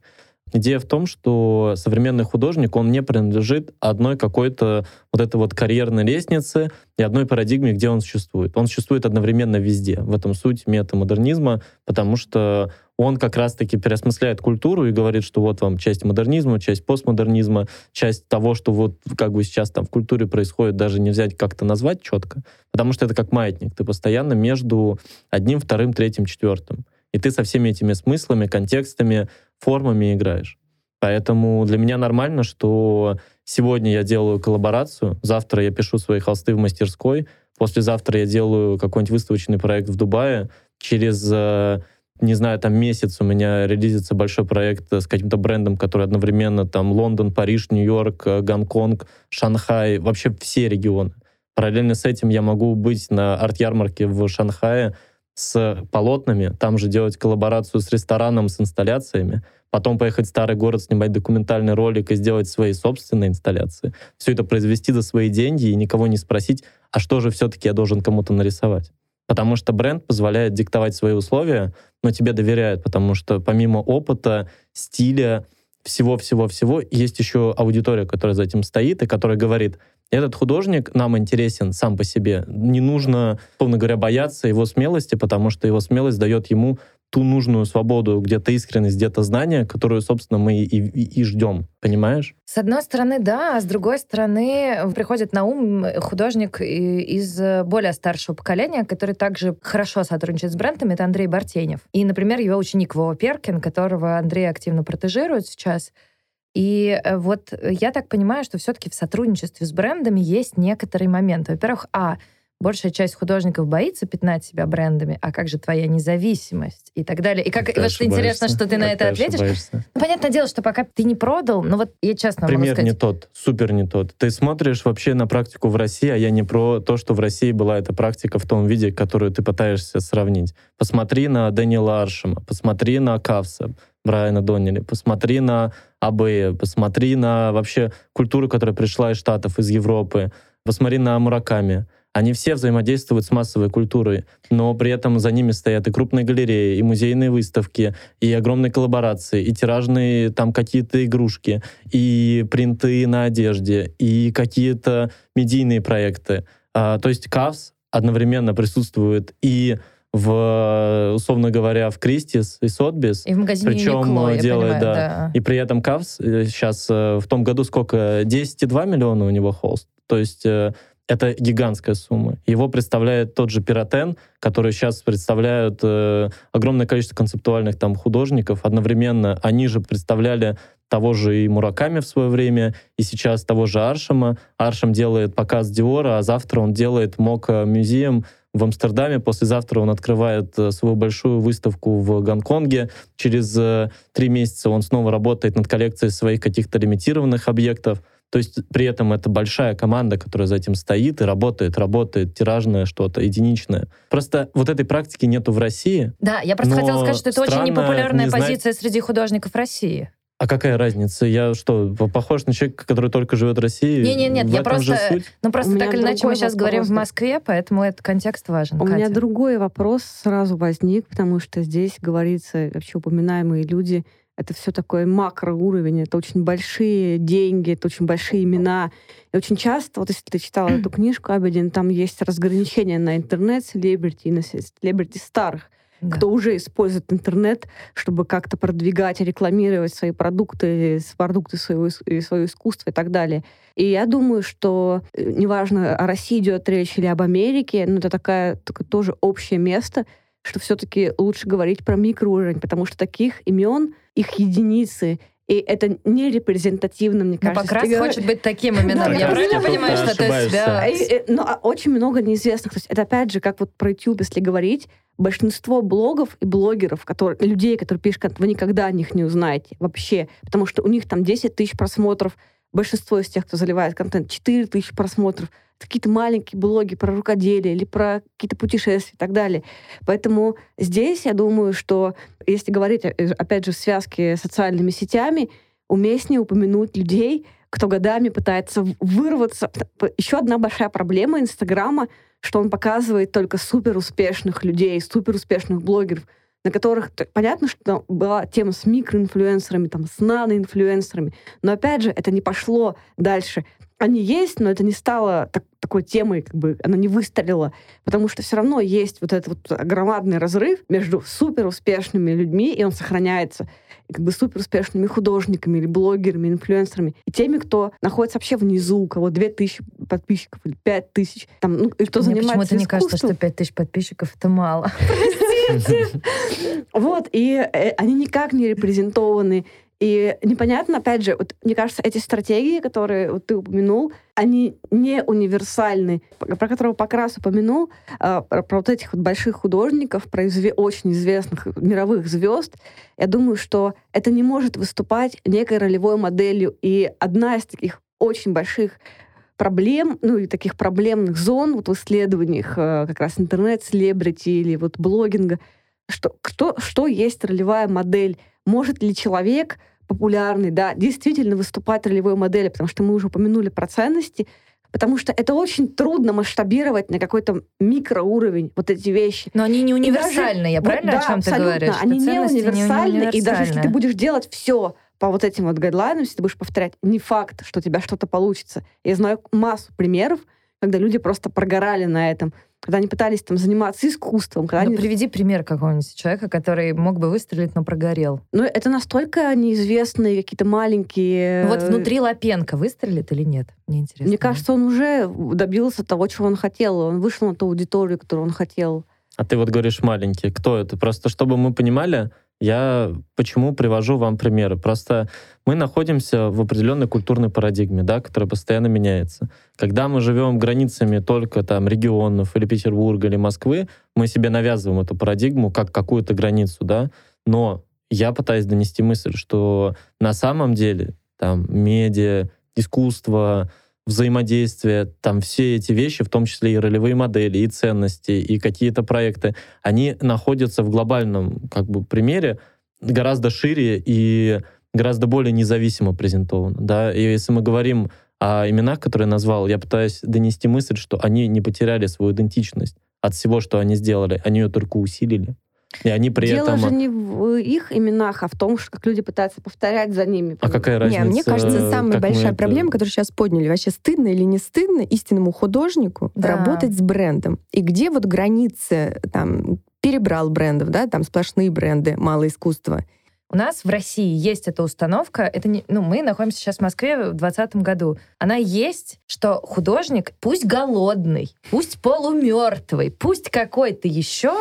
C: Идея в том, что современный художник, он не принадлежит одной какой-то вот этой вот карьерной лестнице и одной парадигме, где он существует. Он существует одновременно везде. В этом суть метамодернизма, потому что он как раз-таки переосмысляет культуру и говорит, что вот вам часть модернизма, часть постмодернизма, часть того, что вот как бы сейчас там в культуре происходит, даже не взять как-то назвать четко, потому что это как маятник. Ты постоянно между одним, вторым, третьим, четвертым. И ты со всеми этими смыслами, контекстами, формами играешь. Поэтому для меня нормально, что сегодня я делаю коллаборацию, завтра я пишу свои холсты в мастерской, послезавтра я делаю какой-нибудь выставочный проект в Дубае, через э, не знаю, там месяц у меня релизится большой проект с каким-то брендом, который одновременно там Лондон, Париж, Нью-Йорк, э, Гонконг, Шанхай, вообще все регионы. Параллельно с этим я могу быть на арт-ярмарке в Шанхае с полотнами, там же делать коллаборацию с рестораном, с инсталляциями, потом поехать в старый город, снимать документальный ролик и сделать свои собственные инсталляции. Все это произвести за свои деньги и никого не спросить, а что же все-таки я должен кому-то нарисовать. Потому что бренд позволяет диктовать свои условия, но тебе доверяют, потому что помимо опыта, стиля, всего-всего-всего, есть еще аудитория, которая за этим стоит и которая говорит, этот художник нам интересен сам по себе. Не нужно, условно говоря, бояться его смелости, потому что его смелость дает ему ту нужную свободу, где-то искренность, где-то знание, которую, собственно, мы и, и, и ждем. Понимаешь?
B: С одной стороны, да, а с другой стороны, приходит на ум художник из более старшего поколения, который также хорошо сотрудничает с брендами, это Андрей Бартенев. И, например, его ученик Вова Перкин, которого Андрей активно протежирует сейчас, и э, вот я так понимаю, что все-таки в сотрудничестве с брендами есть некоторый момент. Во-первых, а, большая часть художников боится пятнать себя брендами, а как же твоя независимость и так далее. И как ты вот интересно, что ты на это ответишь. Ну, понятное дело, что пока ты не продал, но вот я честно
C: Пример
B: могу сказать.
C: не тот, супер не тот. Ты смотришь вообще на практику в России, а я не про то, что в России была эта практика в том виде, которую ты пытаешься сравнить. Посмотри на Дэниела Аршема, посмотри на Кавса, Брайана Доннелли, посмотри на АБ, посмотри на вообще культуру, которая пришла из Штатов, из Европы, посмотри на Мураками они все взаимодействуют с массовой культурой, но при этом за ними стоят и крупные галереи, и музейные выставки, и огромные коллаборации, и тиражные там какие-то игрушки, и принты на одежде, и какие-то медийные проекты. А, то есть КАВС одновременно присутствует и в, условно говоря, в Кристис и Сотбис.
B: И в магазине
C: Причем
B: Uniqlo,
C: делает,
B: понимаю,
C: да.
B: да.
C: И при этом Кавс сейчас э, в том году сколько? 10,2 миллиона у него холст. То есть э, это гигантская сумма. Его представляет тот же Пиротен, который сейчас представляют э, огромное количество концептуальных там художников. Одновременно они же представляли того же и Мураками в свое время, и сейчас того же Аршема. Аршем делает показ Диора, а завтра он делает Мока Музеем в Амстердаме. Послезавтра он открывает э, свою большую выставку в Гонконге. Через э, три месяца он снова работает над коллекцией своих каких-то лимитированных объектов. То есть при этом это большая команда, которая за этим стоит и работает, работает, тиражное что-то, единичное. Просто вот этой практики нету в России.
B: Да, я просто хотела сказать, что это очень непопулярная
C: не знать-
B: позиция среди художников России.
C: А какая разница? Я что, по- похож на человека, который только живет в России?
B: Не-не, нет,
C: В
B: я просто-. Ну, просто
D: меня
B: так или иначе мы сейчас говорим в. Москве, поэтому этот контекст важен.
D: У меня
B: Катя.
D: другой вопрос сразу возник, потому что здесь говорится, вообще упоминаемые люди, это все такой макроуровень, это очень большие деньги, это очень большие имена. И очень часто, вот если ты читала эту книжку, Абедин, там есть разграничение на интернет-селебрити и на селебрити старых
B: Да.
D: кто уже использует интернет, чтобы как-то продвигать, рекламировать свои продукты, продукты своего, свое искусство и так далее. И я думаю, что э, неважно, о России идет речь или об Америке, но это такая, такое тоже общее место, что все-таки лучше говорить про микроуровень, потому что таких имен, их единицы, и это не репрезентативно, мне
B: Но
D: кажется.
B: Покрас
D: Ты
B: хочет быть таким именно. Я правильно понимаю, что ты себя...
D: и, э, Но а, очень много неизвестных. То есть это опять же, как вот про YouTube, если говорить, большинство блогов и блогеров, которые, людей, которые пишут вы никогда о них не узнаете вообще, потому что у них там 10 тысяч просмотров, большинство из тех, кто заливает контент, 4 тысячи просмотров. Какие-то маленькие блоги про рукоделие или про какие-то путешествия и так далее. Поэтому здесь я думаю, что если говорить, э, опять же, в связке с социальными сетями, уместнее упомянуть людей, кто годами пытается вырваться. Еще одна большая проблема Инстаграма, что он показывает только супер успешных людей, супер успешных блогеров, на которых понятно, что была тема с микроинфлюенсерами, там, с наноинфлюенсерами, но опять же это не пошло дальше. Они есть, но это не стало так- такой темой, как бы она не выстрелила, потому что все равно есть вот этот вот громадный разрыв между супер успешными людьми, и он сохраняется, и как бы супер успешными художниками или блогерами, инфлюенсерами, и теми, кто находится вообще внизу, у кого 2000 подписчиков или 5000, там, ну, и кто
B: Мне
D: занимается
B: почему-то не кажется, что 5000 подписчиков — это мало. [LAUGHS]
D: Вот, и э, они никак не репрезентованы. И непонятно, опять же, вот, мне кажется, эти стратегии, которые вот ты упомянул, они не универсальны. Про которого Покрас упомянул, а, про, про вот этих вот больших художников, про изве- очень известных мировых звезд, я думаю, что это не может выступать некой ролевой моделью. И одна из таких очень больших проблем, ну и таких проблемных зон вот в исследованиях э, как раз интернет-селебрити или вот блогинга, что, кто, что есть ролевая модель? Может ли человек популярный, да, действительно выступать ролевой моделью, потому что мы уже упомянули про ценности, потому что это очень трудно масштабировать на какой-то микроуровень вот эти вещи.
B: Но они не универсальны, я
D: вот
B: правильно
D: да,
B: о чем ты
D: абсолютно.
B: говоришь?
D: Они не
B: ценности
D: универсальны, и даже если ты
B: универсальны.
D: будешь делать все по вот этим вот гайдлайнам, если ты будешь повторять, не факт, что у тебя что-то получится. Я знаю массу примеров, когда люди просто прогорали на этом, когда они пытались там заниматься искусством, когда
B: Ну,
D: они...
B: приведи пример какого-нибудь человека, который мог бы выстрелить, но прогорел.
D: Ну, это настолько неизвестные какие-то маленькие...
B: Вот внутри Лапенко выстрелит или нет? Мне интересно.
D: Мне кажется, он уже добился того, чего он хотел. Он вышел на ту аудиторию, которую он хотел.
C: А ты вот говоришь маленький. Кто это? Просто чтобы мы понимали, я почему привожу вам примеры. Просто мы находимся в определенной культурной парадигме, да, которая постоянно меняется. Когда мы живем границами только там регионов или Петербурга или Москвы, мы себе навязываем эту парадигму как какую-то границу, да. Но я пытаюсь донести мысль, что на самом деле там медиа, искусство, взаимодействие, там все эти вещи, в том числе и ролевые модели, и ценности, и какие-то проекты, они находятся в глобальном как бы примере гораздо шире и гораздо более независимо презентованы. Да? И если мы говорим А именах, которые я назвал, я пытаюсь донести мысль, что они не потеряли свою идентичность от всего, что они сделали. Они ее только усилили. И они при
D: Дело
C: этом...
D: же не в их именах, а в том, что как люди пытаются повторять за ними.
C: А какая разница?
E: Не, мне кажется, самая большая
C: это-
E: проблема, которую сейчас подняли, вообще стыдно или не стыдно истинному художнику
B: Да.
E: работать с брендом. И где вот границы, там, перебрал брендов, да, там сплошные бренды, мало искусства.
B: У нас в России есть эта установка. Это не, ну, мы находимся сейчас в Москве в 2020 году. Она есть, что художник, пусть голодный, пусть полумертвый, пусть какой-то еще,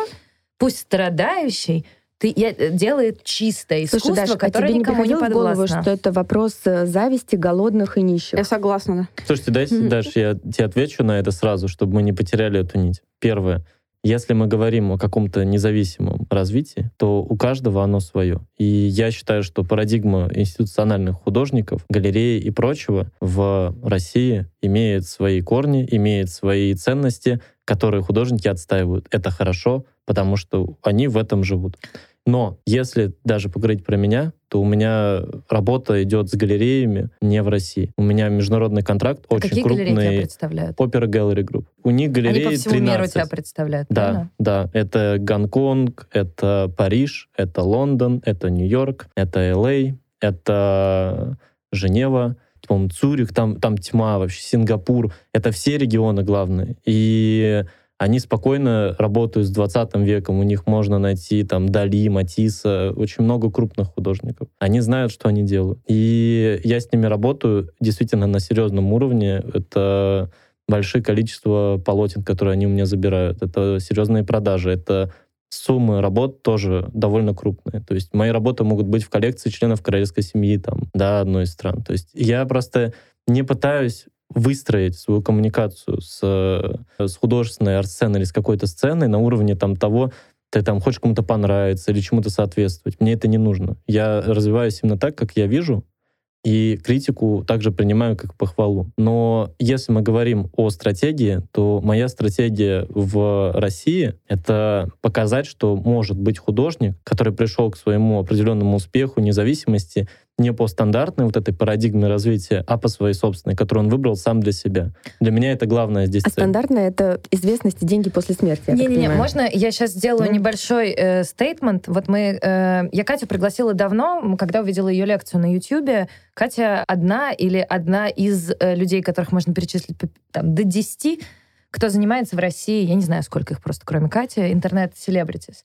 B: пусть страдающий, ты, я- делает чистое искусство,
E: Слушай, Даша, а
B: которое
E: тебе не
B: никому не
E: приходило в голову,
B: подвластно.
E: что это вопрос э, зависти голодных и нищих?
D: Я согласна, да.
C: Слушайте, дайте,
D: Мгм.
C: Даш, я тебе отвечу на это сразу, чтобы мы не потеряли эту нить. Первое. Если мы говорим о каком-то независимом развитии, то у каждого оно свое. И я считаю, что парадигма институциональных художников, галереи и прочего в России имеет свои корни, имеет свои ценности, которые художники отстаивают. Это хорошо, потому что они в этом живут. Но если даже поговорить про меня, то у меня работа идет с галереями не в России. У меня международный контракт
B: А
C: очень
B: Какие галереи тебя
C: крупный.
B: представляют?
C: Opera Gallery Group. У них
B: Они
C: галереи
B: по всему
C: 13.
B: миру тебя представляют,
C: Да,
B: правильно?
C: да. Это Гонконг, это Париж, это Лондон, это Нью-Йорк, это Л.А., это Женева, по-моему, Цюрих, там, там тьма вообще, Сингапур. Это все регионы главные. И они спокойно работают с 20 веком. У них можно найти там Дали, Матисса, очень много крупных художников. Они знают, что они делают. И я с ними работаю действительно на серьезном уровне. Это большое количество полотен, которые они у меня забирают. Это серьезные продажи, это суммы работ тоже довольно крупные. То есть мои работы могут быть в коллекции членов королевской семьи там, да, одной из стран. То есть я просто не пытаюсь выстроить свою коммуникацию с, э, с художественной арт-сценой или с какой-то сценой на уровне там того, ты там хочешь кому-то понравиться или чему-то соответствовать. Мне это не нужно. Я развиваюсь именно так, как я вижу, и критику также принимаю как похвалу. Но если мы говорим о стратегии, то моя стратегия в России — это показать, что может быть художник, который пришел к своему определенному успеху, независимости, не по стандартной вот этой парадигме развития, а по своей собственной, которую он выбрал сам для себя. Для меня это главное здесь
E: А
C: цель.
E: стандартно это известность и деньги после смерти.
B: Не-не-не, можно я сейчас сделаю
E: Да.
B: небольшой э, стейтмент. Вот мы, э, я Катю пригласила давно, когда увидела ее лекцию на Ютьюбе. Катя одна или одна из э, людей, которых можно перечислить там, до 10, кто занимается в России, я не знаю, сколько их просто, кроме Кати, интернет-селебритис.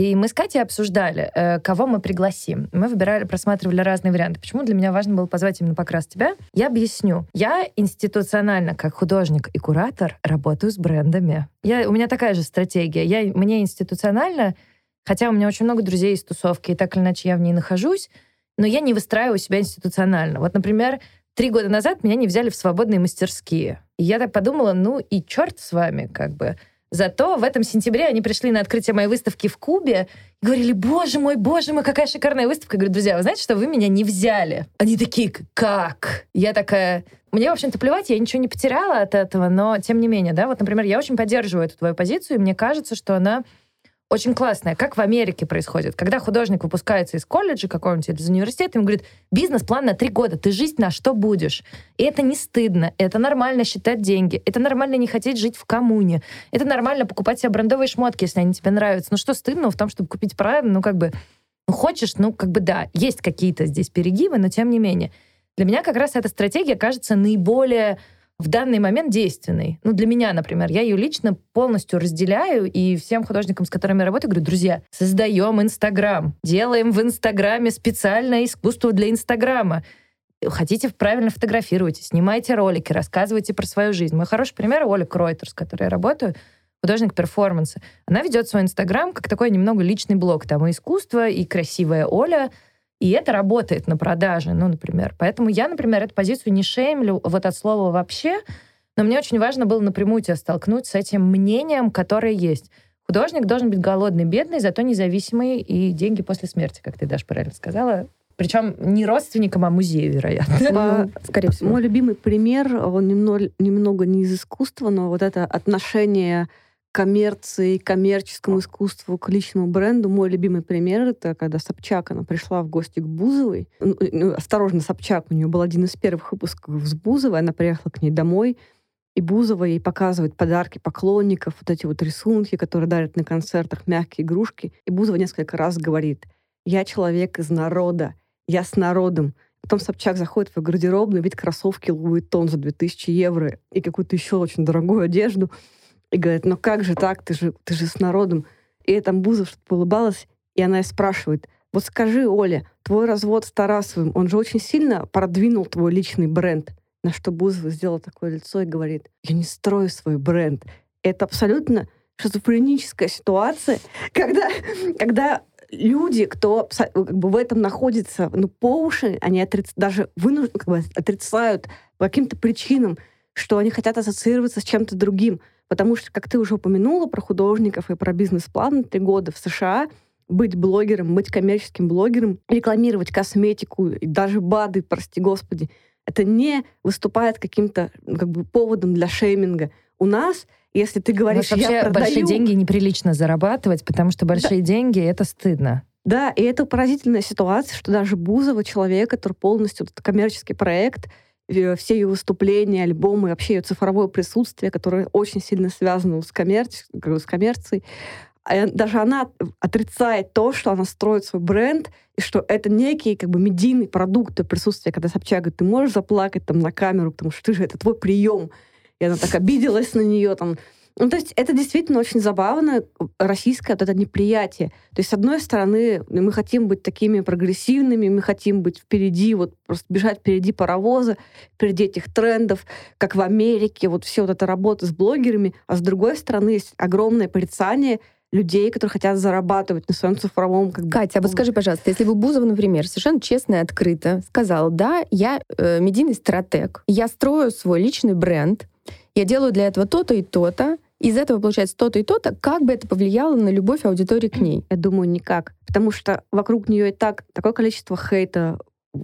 B: И мы с Катей обсуждали, э, кого мы пригласим. Мы выбирали, просматривали разные варианты. Почему для меня важно было позвать именно покрас тебя? Я объясню. Я институционально, как художник и куратор, работаю с брендами. Я, у меня такая же стратегия. Я, мне институционально, хотя у меня очень много друзей из тусовки, и так или иначе я в ней нахожусь, но я не выстраиваю себя институционально. Вот, например, три года назад меня не взяли в свободные мастерские. И я так подумала, ну и черт с вами, как бы. Зато в этом сентябре они пришли на открытие моей выставки в Кубе и говорили, боже мой, боже мой, какая шикарная выставка. Я говорю, друзья, вы знаете, что вы меня не взяли? Они такие, как? Я такая, мне, в общем-то, плевать, я ничего не потеряла от этого, но тем не менее, да, вот, например, я очень поддерживаю эту твою позицию, и мне кажется, что она очень классная. Как в Америке происходит? Когда художник выпускается из колледжа какого-нибудь из университета, ему говорит, бизнес-план на три года, ты жить на что будешь? И это не стыдно, это нормально считать деньги, это нормально не хотеть жить в коммуне, это нормально покупать себе брендовые шмотки, если они тебе нравятся. Ну что стыдно в том, чтобы купить правильно, ну как бы, ну хочешь, ну как бы да, есть какие-то здесь перегибы, но тем не менее. Для меня как раз эта стратегия кажется наиболее в данный момент действенной. Ну, для меня, например, я ее лично полностью разделяю, и всем художникам, с которыми я работаю, говорю, друзья, создаем Инстаграм, делаем в Инстаграме специальное искусство для Инстаграма. Хотите, правильно фотографируйте, снимайте ролики, рассказывайте про свою жизнь. Мой хороший пример — Оля Кройтер, с которой я работаю, художник перформанса. Она ведет свой Инстаграм как такой немного личный блог. Там и искусство, и красивая Оля, и это работает на продаже, ну, например. Поэтому я, например, эту позицию не шеймлю вот от слова вообще, но мне очень важно было напрямую тебя столкнуть с этим мнением, которое есть. Художник должен быть голодный, бедный, зато независимый, и деньги после смерти, как ты, Даша, правильно сказала. Причем не родственникам, а музею, вероятно.
E: Ну, скорее всего.
D: Мой любимый пример, он немного, немного не из искусства, но вот это отношение коммерции, коммерческому искусству, к личному бренду. Мой любимый пример — это когда Собчак, она пришла в гости к Бузовой. Ну, ну, осторожно, Собчак, у нее был один из первых выпусков с Бузовой, она приехала к ней домой, и Бузова ей показывает подарки поклонников, вот эти вот рисунки, которые дарят на концертах, мягкие игрушки. И Бузова несколько раз говорит, я человек из народа, я с народом. Потом Собчак заходит в гардеробную, видит кроссовки Луи Тон за 2000 евро и какую-то еще очень дорогую одежду. И говорит, ну как же так, ты же, ты же с народом. И там Бузов что-то улыбалась, и она спрашивает, вот скажи, Оля, твой развод с Тарасовым, он же очень сильно продвинул твой личный бренд. На что Бузова сделала такое лицо и говорит, я не строю свой бренд. Это абсолютно шизофреническая ситуация, когда, когда люди, кто как бы в этом находится ну, по уши, они отриц... даже вынужд... как бы отрицают по каким-то причинам, что они хотят ассоциироваться с чем-то другим. Потому что, как ты уже упомянула про художников и про бизнес-план три года в США, быть блогером, быть коммерческим блогером, рекламировать косметику и даже БАДы, прости господи, это не выступает каким-то ну, как бы поводом для шейминга. У нас если ты говоришь,
B: вообще
D: я продаю...
B: большие деньги неприлично зарабатывать, потому что большие да. деньги — это стыдно.
D: Да, и это поразительная ситуация, что даже Бузова, человек, который полностью этот коммерческий проект, все ее выступления, альбомы, вообще ее цифровое присутствие, которое очень сильно связано с, коммерci... с коммерцией, а даже она отрицает то, что она строит свой бренд, и что это некий как бы медийный продукт присутствия, когда Собчак говорит, ты можешь заплакать там на камеру, потому что ты же, это твой прием и она так обиделась на нее там. Ну, то есть это действительно очень забавно, российское вот это неприятие. То есть, с одной стороны, мы хотим быть такими прогрессивными, мы хотим быть впереди, вот просто бежать впереди паровоза, впереди этих трендов, как в Америке, вот все вот эта работа с блогерами. А с другой стороны, есть огромное порицание людей, которые хотят зарабатывать на своем цифровом... Как
E: Катя, а вот скажи, пожалуйста, если бы Бузова, например, совершенно честно и открыто сказала, да, я э, медийный стратег, я строю свой личный бренд, я делаю для этого то-то и то-то, из этого получается то-то и то-то, как бы это повлияло на любовь аудитории к ней?
D: Я думаю, никак. Потому что вокруг нее и так такое количество хейта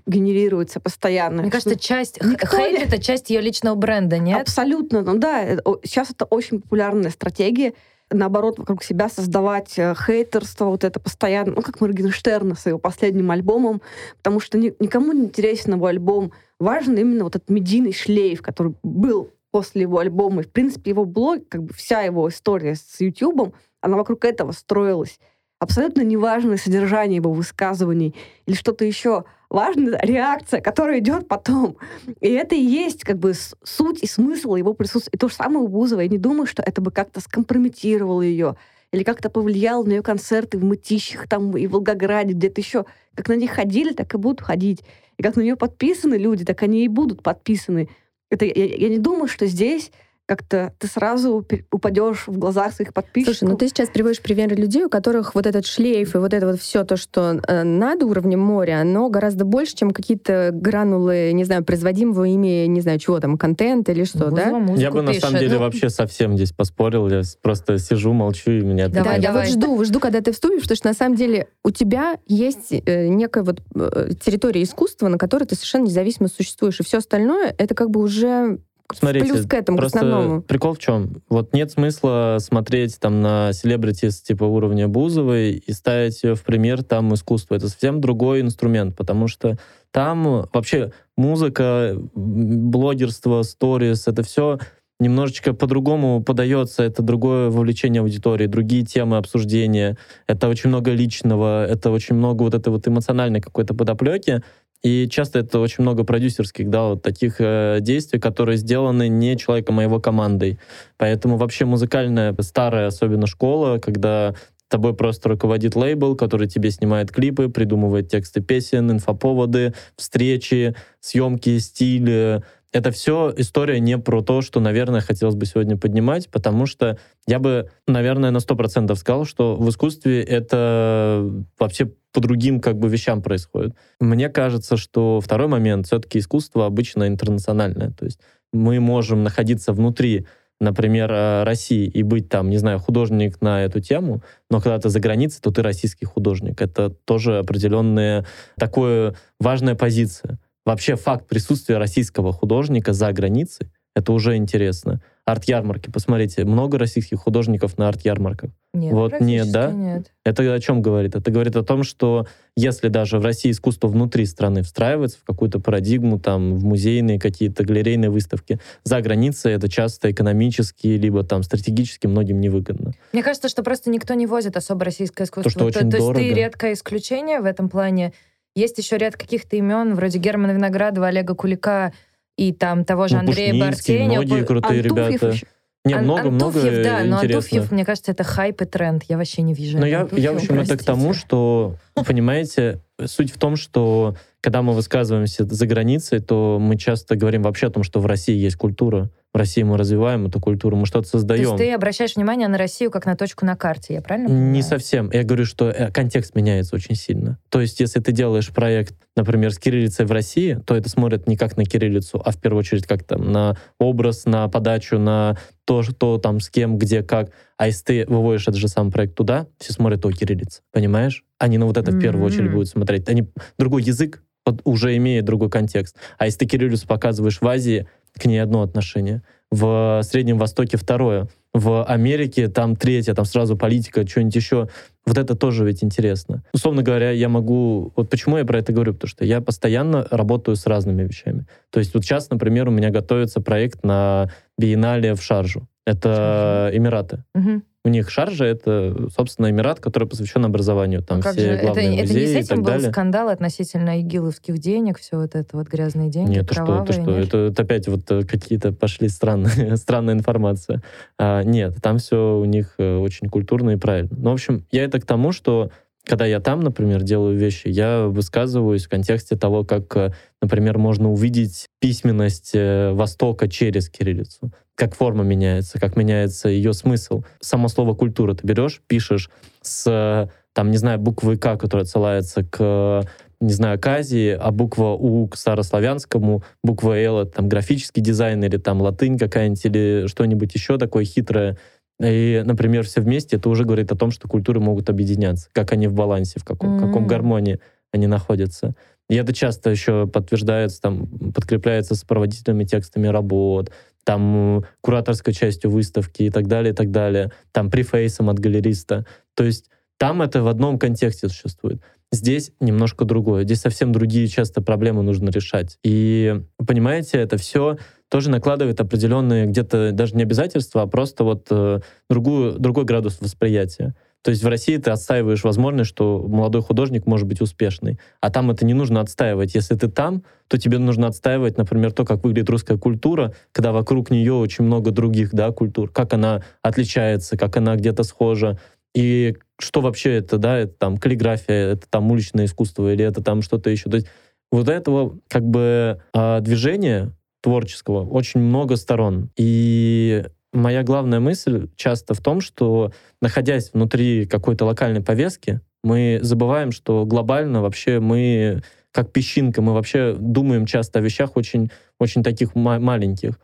D: генерируется постоянно.
B: Мне кажется, часть Никто хейт это часть ее личного бренда, нет?
D: Абсолютно. Ну да, сейчас это очень популярная стратегия наоборот, вокруг себя создавать э, хейтерство, вот это постоянно, ну, как Моргенштерна с его последним альбомом, потому что ни, никому не интересен его альбом. Важен именно вот этот медийный шлейф, который был после его альбома. И, в принципе, его блог, как бы вся его история с Ютубом, она вокруг этого строилась. Абсолютно неважное содержание его высказываний или что-то еще. Важна реакция, которая идет потом. И это и есть как бы суть и смысл его присутствия. И то же самое у Бузовой. Я не думаю, что это бы как-то скомпрометировало ее или как-то повлияло на ее концерты в Мытищах там и в Волгограде, где-то еще. Как на них ходили, так и будут ходить. И как на нее подписаны люди, так они и будут подписаны это, я, я не думаю, что здесь как-то ты сразу упадешь в глазах своих подписчиков.
E: Слушай, ну ты сейчас приводишь примеры людей, у которых вот этот шлейф и вот это вот все то, что э, над уровнем моря, оно гораздо больше, чем какие-то гранулы, не знаю, производимого ими, не знаю, чего там, контент или что, да?
C: Я бы на самом деле ну... вообще совсем здесь поспорил, я просто сижу, молчу, и меня...
E: Давай, да, давай. я вот жду, жду, когда ты вступишь, потому что на самом деле у тебя есть э, некая вот э, территория искусства, на которой ты совершенно независимо существуешь, и все остальное это как бы уже
C: Смотрите,
E: плюс к этому,
C: просто
E: к основному.
C: Прикол в чем? Вот нет смысла смотреть там на селебритис типа уровня Бузовой и ставить ее в пример там искусство. Это совсем другой инструмент, потому что там вообще музыка, блогерство, сторис, это все немножечко по-другому подается, это другое вовлечение аудитории, другие темы обсуждения, это очень много личного, это очень много вот этой вот эмоциональной какой-то подоплеки, и часто это очень много продюсерских, да, вот таких э, действий, которые сделаны не человеком, а его командой. Поэтому вообще музыкальная старая, особенно школа, когда тобой просто руководит лейбл, который тебе снимает клипы, придумывает тексты песен, инфоповоды, встречи, съемки, стиль, это все история не про то, что, наверное, хотелось бы сегодня поднимать, потому что я бы, наверное, на 100% сказал, что в искусстве это вообще по другим как бы вещам происходит. Мне кажется, что второй момент, все-таки искусство обычно интернациональное. То есть мы можем находиться внутри например, э, России и быть там, не знаю, художник на эту тему, но когда ты за границей, то ты российский художник. Это тоже определенная такая важная позиция. Вообще факт присутствия российского художника за границей, это уже интересно. Арт-ярмарки. Посмотрите, много российских художников на арт-ярмарках.
B: Нет,
C: Вот нет, да?
B: Нет.
C: Это о чем говорит? Это говорит о том, что если даже в России искусство внутри страны встраивается в какую-то парадигму, там, в музейные какие-то галерейные выставки, за границей это часто экономически, либо там стратегически многим невыгодно.
B: Мне кажется, что просто никто не возит особо российское искусство.
C: что очень
B: то,
C: дорого.
B: есть ты редкое исключение в этом плане. Есть еще ряд каких-то имен, вроде Германа Виноградова, Олега Кулика и там того же
C: Ну,
B: Андрея Бартеня.
C: многие крутые
D: Антуфьев
C: ребята.
D: еще.
C: Не,
B: Ан-
C: много-много
B: Антуфьев, да, но
C: интересно.
B: Антуфьев, мне кажется, это хайп и тренд. Я вообще не вижу.
C: Но я,
B: Антуфьева,
C: я, в общем, это к тому,
B: простите.
C: что, понимаете, суть в том, что когда мы высказываемся за границей, то мы часто говорим вообще о том, что в России есть культура, в России мы развиваем эту культуру, мы что-то
B: То
C: создаем.
B: есть ты обращаешь внимание на Россию как на точку на карте, я правильно понимаю?
C: Не совсем. Я говорю, что э, контекст меняется очень сильно. То есть, если ты делаешь проект, например, с кириллицей в России, то это смотрят не как на кириллицу, а в первую очередь как там на образ, на подачу, на то, что там с кем, где, как. А если ты выводишь этот же самый проект туда, все смотрят, о, кириллица, понимаешь? Они на вот это в первую очередь будут смотреть. Они другой язык уже имеет другой контекст. А если ты кириллицу показываешь в Азии, к ней одно отношение. В Среднем Востоке второе. В Америке там третье, там сразу политика, что-нибудь еще. Вот это тоже ведь интересно. Условно говоря, я могу... Вот почему я про это говорю? Потому что я постоянно работаю с разными вещами. То есть вот сейчас, например, у меня готовится проект на биеннале в Шаржу. Это Эмираты.
B: Мгм.
C: У них Шаржа — это, собственно, Эмират, который посвящен образованию. Там
B: А
C: все?
B: Это,
C: главные
B: это
C: музеи
B: не с
C: и
B: этим
C: так
B: был
C: далее.
B: скандал относительно игиловских денег, все вот это вот грязные деньги,
C: Нет, что, ты что? Это, это опять вот э, какие-то пошли странные, [LAUGHS] странная информация. А, нет, там все у них э, очень культурно и правильно. Ну, в общем, я это к тому, что когда я там, например, делаю вещи, я высказываюсь в контексте того, как, э, например, можно увидеть письменность э, Востока через кириллицу. Как форма меняется, как меняется ее смысл. Само слово «культура» ты берешь, пишешь с, э, там, не знаю, буквы «К», которая отсылается к не знаю, к Азии, а буква У к старославянскому, буква Л это там графический дизайн или там латынь какая-нибудь или что-нибудь еще такое хитрое. И, например, все вместе, это уже говорит о том, что культуры могут объединяться, как они в балансе, в каком, в каком гармонии они находятся. И это часто еще подтверждается, там, подкрепляется сопроводительными текстами работ, там, кураторской частью выставки и так далее, и так далее, там, префейсом от галериста. То есть там это в одном контексте существует. Здесь немножко другое. Здесь совсем другие часто проблемы нужно решать. И, понимаете, это все тоже накладывает определенные где-то даже не обязательства, а просто вот э, другую, другой градус восприятия. То есть в России ты отстаиваешь возможность, что молодой художник может быть успешный, а там это не нужно отстаивать. Если ты там, то тебе нужно отстаивать, например, то, как выглядит русская культура, когда вокруг нее очень много других да, культур, как она отличается, как она где-то схожа, и что вообще это, да, это там каллиграфия, это там уличное искусство или это там что-то еще. То есть вот этого как бы а, движения творческого очень много сторон. И моя главная мысль часто в том, что находясь внутри какой-то локальной повестки, мы забываем, что глобально вообще мы как песчинка, мы вообще думаем часто о вещах очень, очень таких ма- маленьких.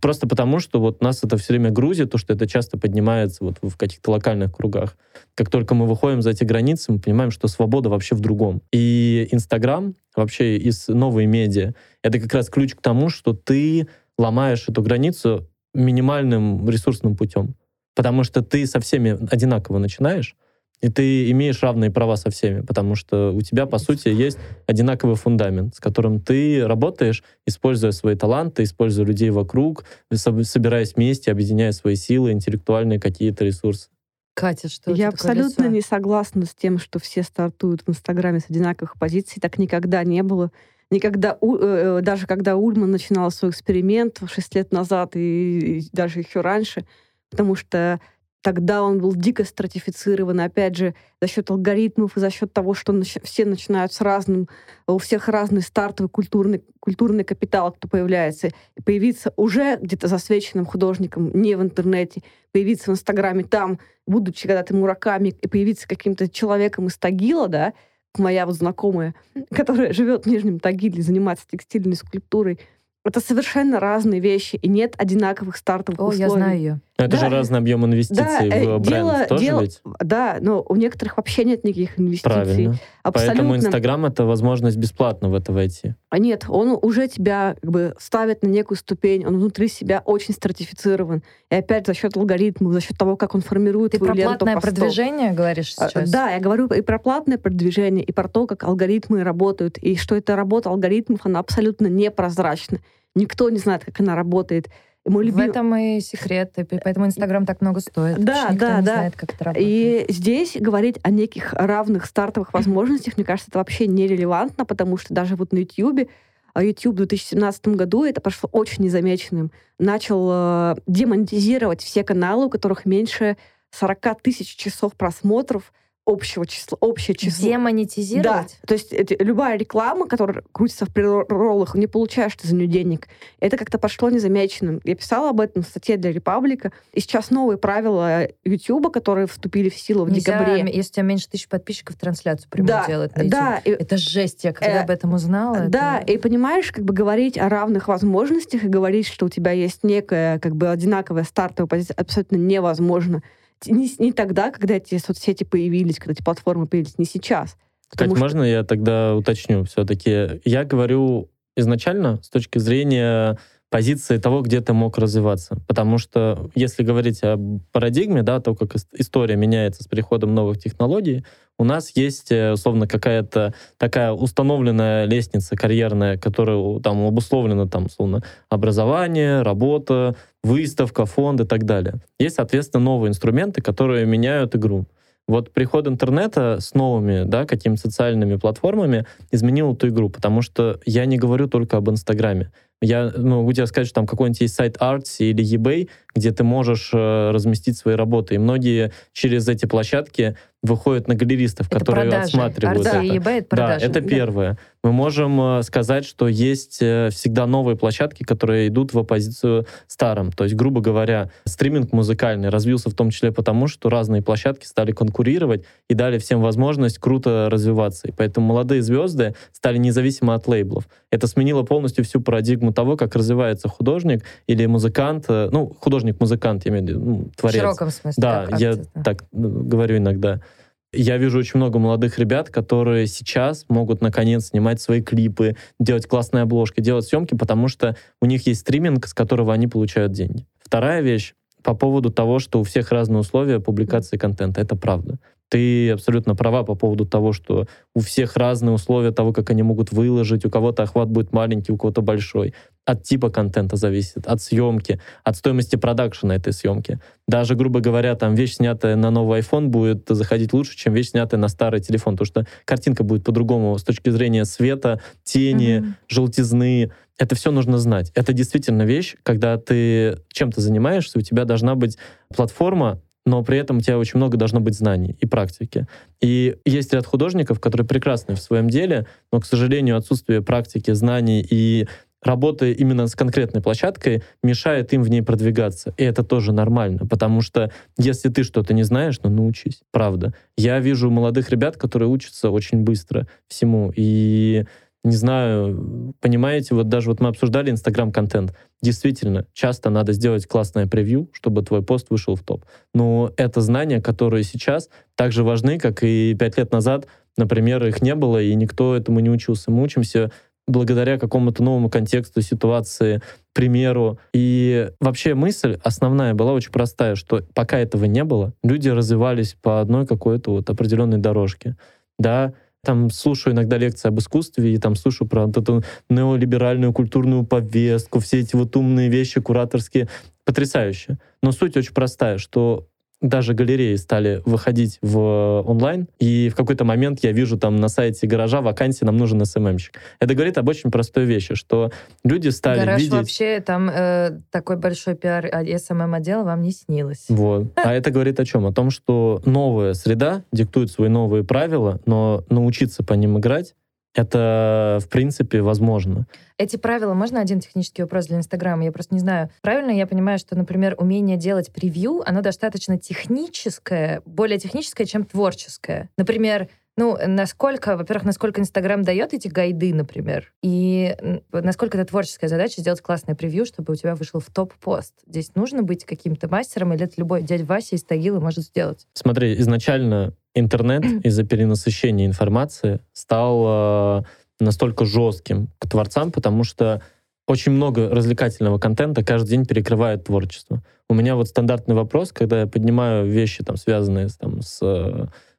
C: Просто потому, что вот нас это все время грузит, то, что это часто поднимается вот в каких-то локальных кругах. Как только мы выходим за эти границы, мы понимаем, что свобода вообще в другом. И Инстаграм, вообще из новой медиа, это как раз ключ к тому, что ты ломаешь эту границу минимальным ресурсным путем. Потому что ты со всеми одинаково начинаешь, и ты имеешь равные права со всеми, потому что у тебя, по сути, есть одинаковый фундамент, с которым ты работаешь, используя свои таланты, используя людей вокруг, со- собираясь вместе, объединяя свои силы, интеллектуальные какие-то ресурсы.
B: Катя, что
D: Я абсолютно
B: лицо?
D: не согласна с тем, что все стартуют в Инстаграме с одинаковых позиций. Так никогда не было. Никогда, э, э, даже когда Ульман начинал свой эксперимент 6 лет назад и даже еще раньше, потому что тогда он был дико стратифицирован, опять же, за счет алгоритмов и за счет того, что нач- все начинают с разным, у всех разный стартовый культурный, культурный капитал, кто появляется, и появиться уже где-то засвеченным художником, не в интернете, появиться в Инстаграме там, будучи когда-то мураками, и появиться каким-то человеком из Тагила, да, моя вот знакомая, [LAUGHS] которая живет в Нижнем Тагиле, занимается текстильной скульптурой, это совершенно разные вещи, и нет одинаковых стартовых
B: О,
D: условий.
B: я знаю ее.
C: Но это
D: Да.
C: же разный объем инвестиций
D: э,
C: в бренд
D: дело-
C: тоже
D: дело-
C: ведь.
D: Да, но у некоторых вообще нет никаких инвестиций.
C: Правильно.
D: Абсолютно.
C: Поэтому Инстаграм это возможность бесплатно в это войти.
D: А Нет, он уже тебя как бы ставит на некую ступень, он внутри себя очень стратифицирован. И опять за счет алгоритмов, за счет того, как он формирует
B: Ты
D: твою
B: про
D: ленту
B: платное
D: постов.
B: продвижение говоришь
D: А,
B: сейчас?
D: Да, я говорю и про платное продвижение, и про то, как алгоритмы работают, и что эта работа алгоритмов, она абсолютно непрозрачна. Никто не знает, как она работает. Мой
B: В
D: любимый-
B: этом и секрет, и поэтому Инстаграм так много стоит.
D: Да,
B: никто
D: да,
B: не
D: да.
B: знает, как это работает.
D: И здесь говорить о неких равных стартовых возможностях, мне кажется, это вообще нерелевантно, потому что даже вот на YouTube, а YouTube в 2017 году это пошло очень незамеченным. Начал э, демонетизировать все каналы, у которых меньше 40 тысяч часов просмотров общего числа, общее число. Да,
B: Демонетизировать?
D: то есть эти- любая реклама, которая крутится в прироллах, не получаешь ты за нее денег. Это как-то пошло незамеченным. Я писала об этом в статье для Репаблика. И сейчас новые правила YouTube, которые вступили в силу в
B: Нельзя,
D: декабре.
B: если у тебя меньше тысячи подписчиков, трансляцию прямую
D: Да,
B: делать на YouTube.
D: да, и-
B: Это жесть. Я когда
D: Э,
B: об этом узнала...
D: Да,
B: это-
D: и понимаешь, как бы говорить о равных возможностях и говорить, что у тебя есть некая как бы одинаковая стартовая позиция, абсолютно невозможно. Не, не тогда, когда эти соцсети появились, когда эти платформы появились, не сейчас.
C: Кстати,
D: что-
C: можно я тогда уточню все-таки? Я говорю изначально с точки зрения позиции того, где ты мог развиваться. Потому что если говорить о парадигме, да, то, как ис- история меняется с приходом новых технологий, у нас есть, э, условно, какая-то такая установленная лестница карьерная, которая там обусловлена, там, условно, образование, работа, выставка, фонд и так далее. Есть, соответственно, новые инструменты, которые меняют игру. Вот приход интернета с новыми, да, какими-то социальными платформами изменил эту игру, потому что я не говорю только об Инстаграме. Я ну, могу тебе сказать, что там какой-нибудь есть сайт Artsy или eBay, где ты можешь э, разместить свои работы. И многие через эти площадки выходят на галеристов,
B: Это
C: которые
B: продажи.
C: отсматривают
B: Арт
C: это.
B: и eBay — это
C: Да,
B: продажи.
C: это первое. Мы можем э, сказать, что есть э, всегда новые площадки, которые идут в оппозицию старым. То есть, грубо говоря, стриминг музыкальный развился в том числе потому, что разные площадки стали конкурировать и дали всем возможность круто развиваться. И поэтому молодые звезды стали независимы от лейблов. Это сменило полностью всю парадигму того, как развивается художник или музыкант. э, Ну, художник-музыкант, я имею в виду, ну,
B: В
C: творец.
B: широком смысле.
C: Да,
B: как
C: я
B: да.
C: так ну, говорю иногда. Я вижу очень много молодых ребят, которые сейчас могут наконец снимать свои клипы, делать классные обложки, делать съемки, потому что у них есть стриминг, с которого они получают деньги. Вторая вещь по поводу того, что у всех разные условия публикации контента. Это правда. Ты абсолютно права по поводу того, что у всех разные условия того, как они могут выложить. У кого-то охват будет маленький, у кого-то большой. От типа контента зависит, от съемки, от стоимости продакшена этой съемки. Даже, грубо говоря, там вещь, снятая на новый iPhone, будет заходить лучше, чем вещь, снятая на старый телефон, потому что картинка будет по-другому с точки зрения света, тени,
B: Мгм.
C: желтизны. Это все нужно знать. Это действительно вещь, когда ты чем-то занимаешься, у тебя должна быть платформа, но при этом у тебя очень много должно быть знаний и практики. И есть ряд художников, которые прекрасны в своем деле, но, к сожалению, отсутствие практики, знаний и работы именно с конкретной площадкой мешает им в ней продвигаться. И это тоже нормально, потому что если ты что-то не знаешь, ну научись, правда. Я вижу молодых ребят, которые учатся очень быстро всему, и не знаю, понимаете, вот даже вот мы обсуждали Инстаграм-контент. Действительно, часто надо сделать классное превью, чтобы твой пост вышел в топ. Но это знания, которые сейчас так же важны, как и пять лет назад, например, их не было, и никто этому не учился. Мы учимся благодаря какому-то новому контексту, ситуации, примеру. И вообще мысль основная была очень простая, что пока этого не было, люди развивались по одной какой-то вот определенной дорожке. Да, там слушаю иногда лекции об искусстве, и там слушаю про вот эту неолиберальную культурную повестку, все эти вот умные вещи кураторские. Потрясающе. Но суть очень простая, что даже галереи стали выходить в онлайн, и в какой-то момент я вижу там на сайте гаража вакансии, нам нужен СММщик. Это говорит об очень простой вещи, что люди стали
B: Гараж
C: видеть...
B: вообще, там э, такой большой пиар а, СММ-отдел вам не снилось.
C: Вот. А это говорит о чем? О том, что новая среда диктует свои новые правила, но научиться по ним играть это, в принципе, возможно.
B: Эти правила, можно один технический вопрос для Инстаграма? Я просто не знаю. Правильно я понимаю, что, например, умение делать превью, оно достаточно техническое, более техническое, чем творческое. Например, Ну, насколько, во-первых, насколько Инстаграм дает эти гайды, например, и насколько это творческая задача сделать классное превью, чтобы у тебя вышел в топ-пост. Здесь нужно быть каким-то мастером, или это любой дядя Вася из Тагилы может сделать?
C: Смотри, изначально интернет [CLEARS THROAT] из-за перенасыщения информации стал э, настолько жестким к творцам, потому что очень много развлекательного контента каждый день перекрывает творчество. У меня вот стандартный вопрос, когда я поднимаю вещи, там, связанные там, с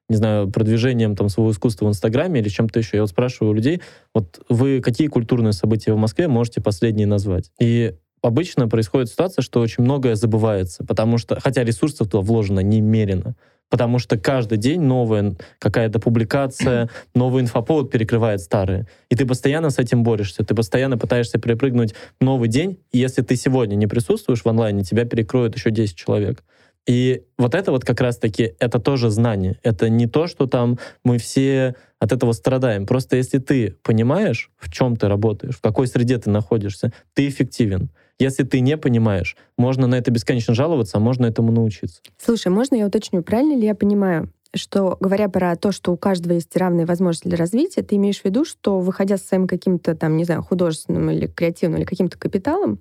C: не знаю, продвижением там своего искусства в Инстаграме или чем-то еще. Я вот спрашиваю у людей, вот вы какие культурные события в Москве можете последние назвать? И обычно происходит ситуация, что очень многое забывается, потому что, хотя ресурсов туда вложено немерено, потому что каждый день новая какая-то публикация, [CLEARS THROAT] новый инфоповод перекрывает старые. И ты постоянно с этим борешься, ты постоянно пытаешься перепрыгнуть новый день, и если ты сегодня не присутствуешь в онлайне, тебя перекроют еще 10 человек. И вот это вот как раз-таки, это тоже знание. Это не то, что там мы все от этого страдаем. Просто если ты понимаешь, в чем ты работаешь, в какой среде ты находишься, ты эффективен. Если ты не понимаешь, можно на это бесконечно жаловаться, а можно этому научиться.
E: Слушай, можно я уточню, правильно ли я понимаю, что, говоря про то, что у каждого есть равные возможности для развития, ты имеешь в виду, что, выходя с своим каким-то там, не знаю, художественным или креативным или каким-то капиталом,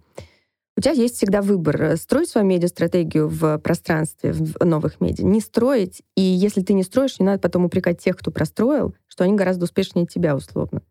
E: у тебя есть всегда выбор. Э, строить свою медиа-стратегию в пространстве, в новых медиа. Не строить. И если ты не строишь, не надо потом упрекать тех, кто простроил, что они гораздо успешнее тебя, условно.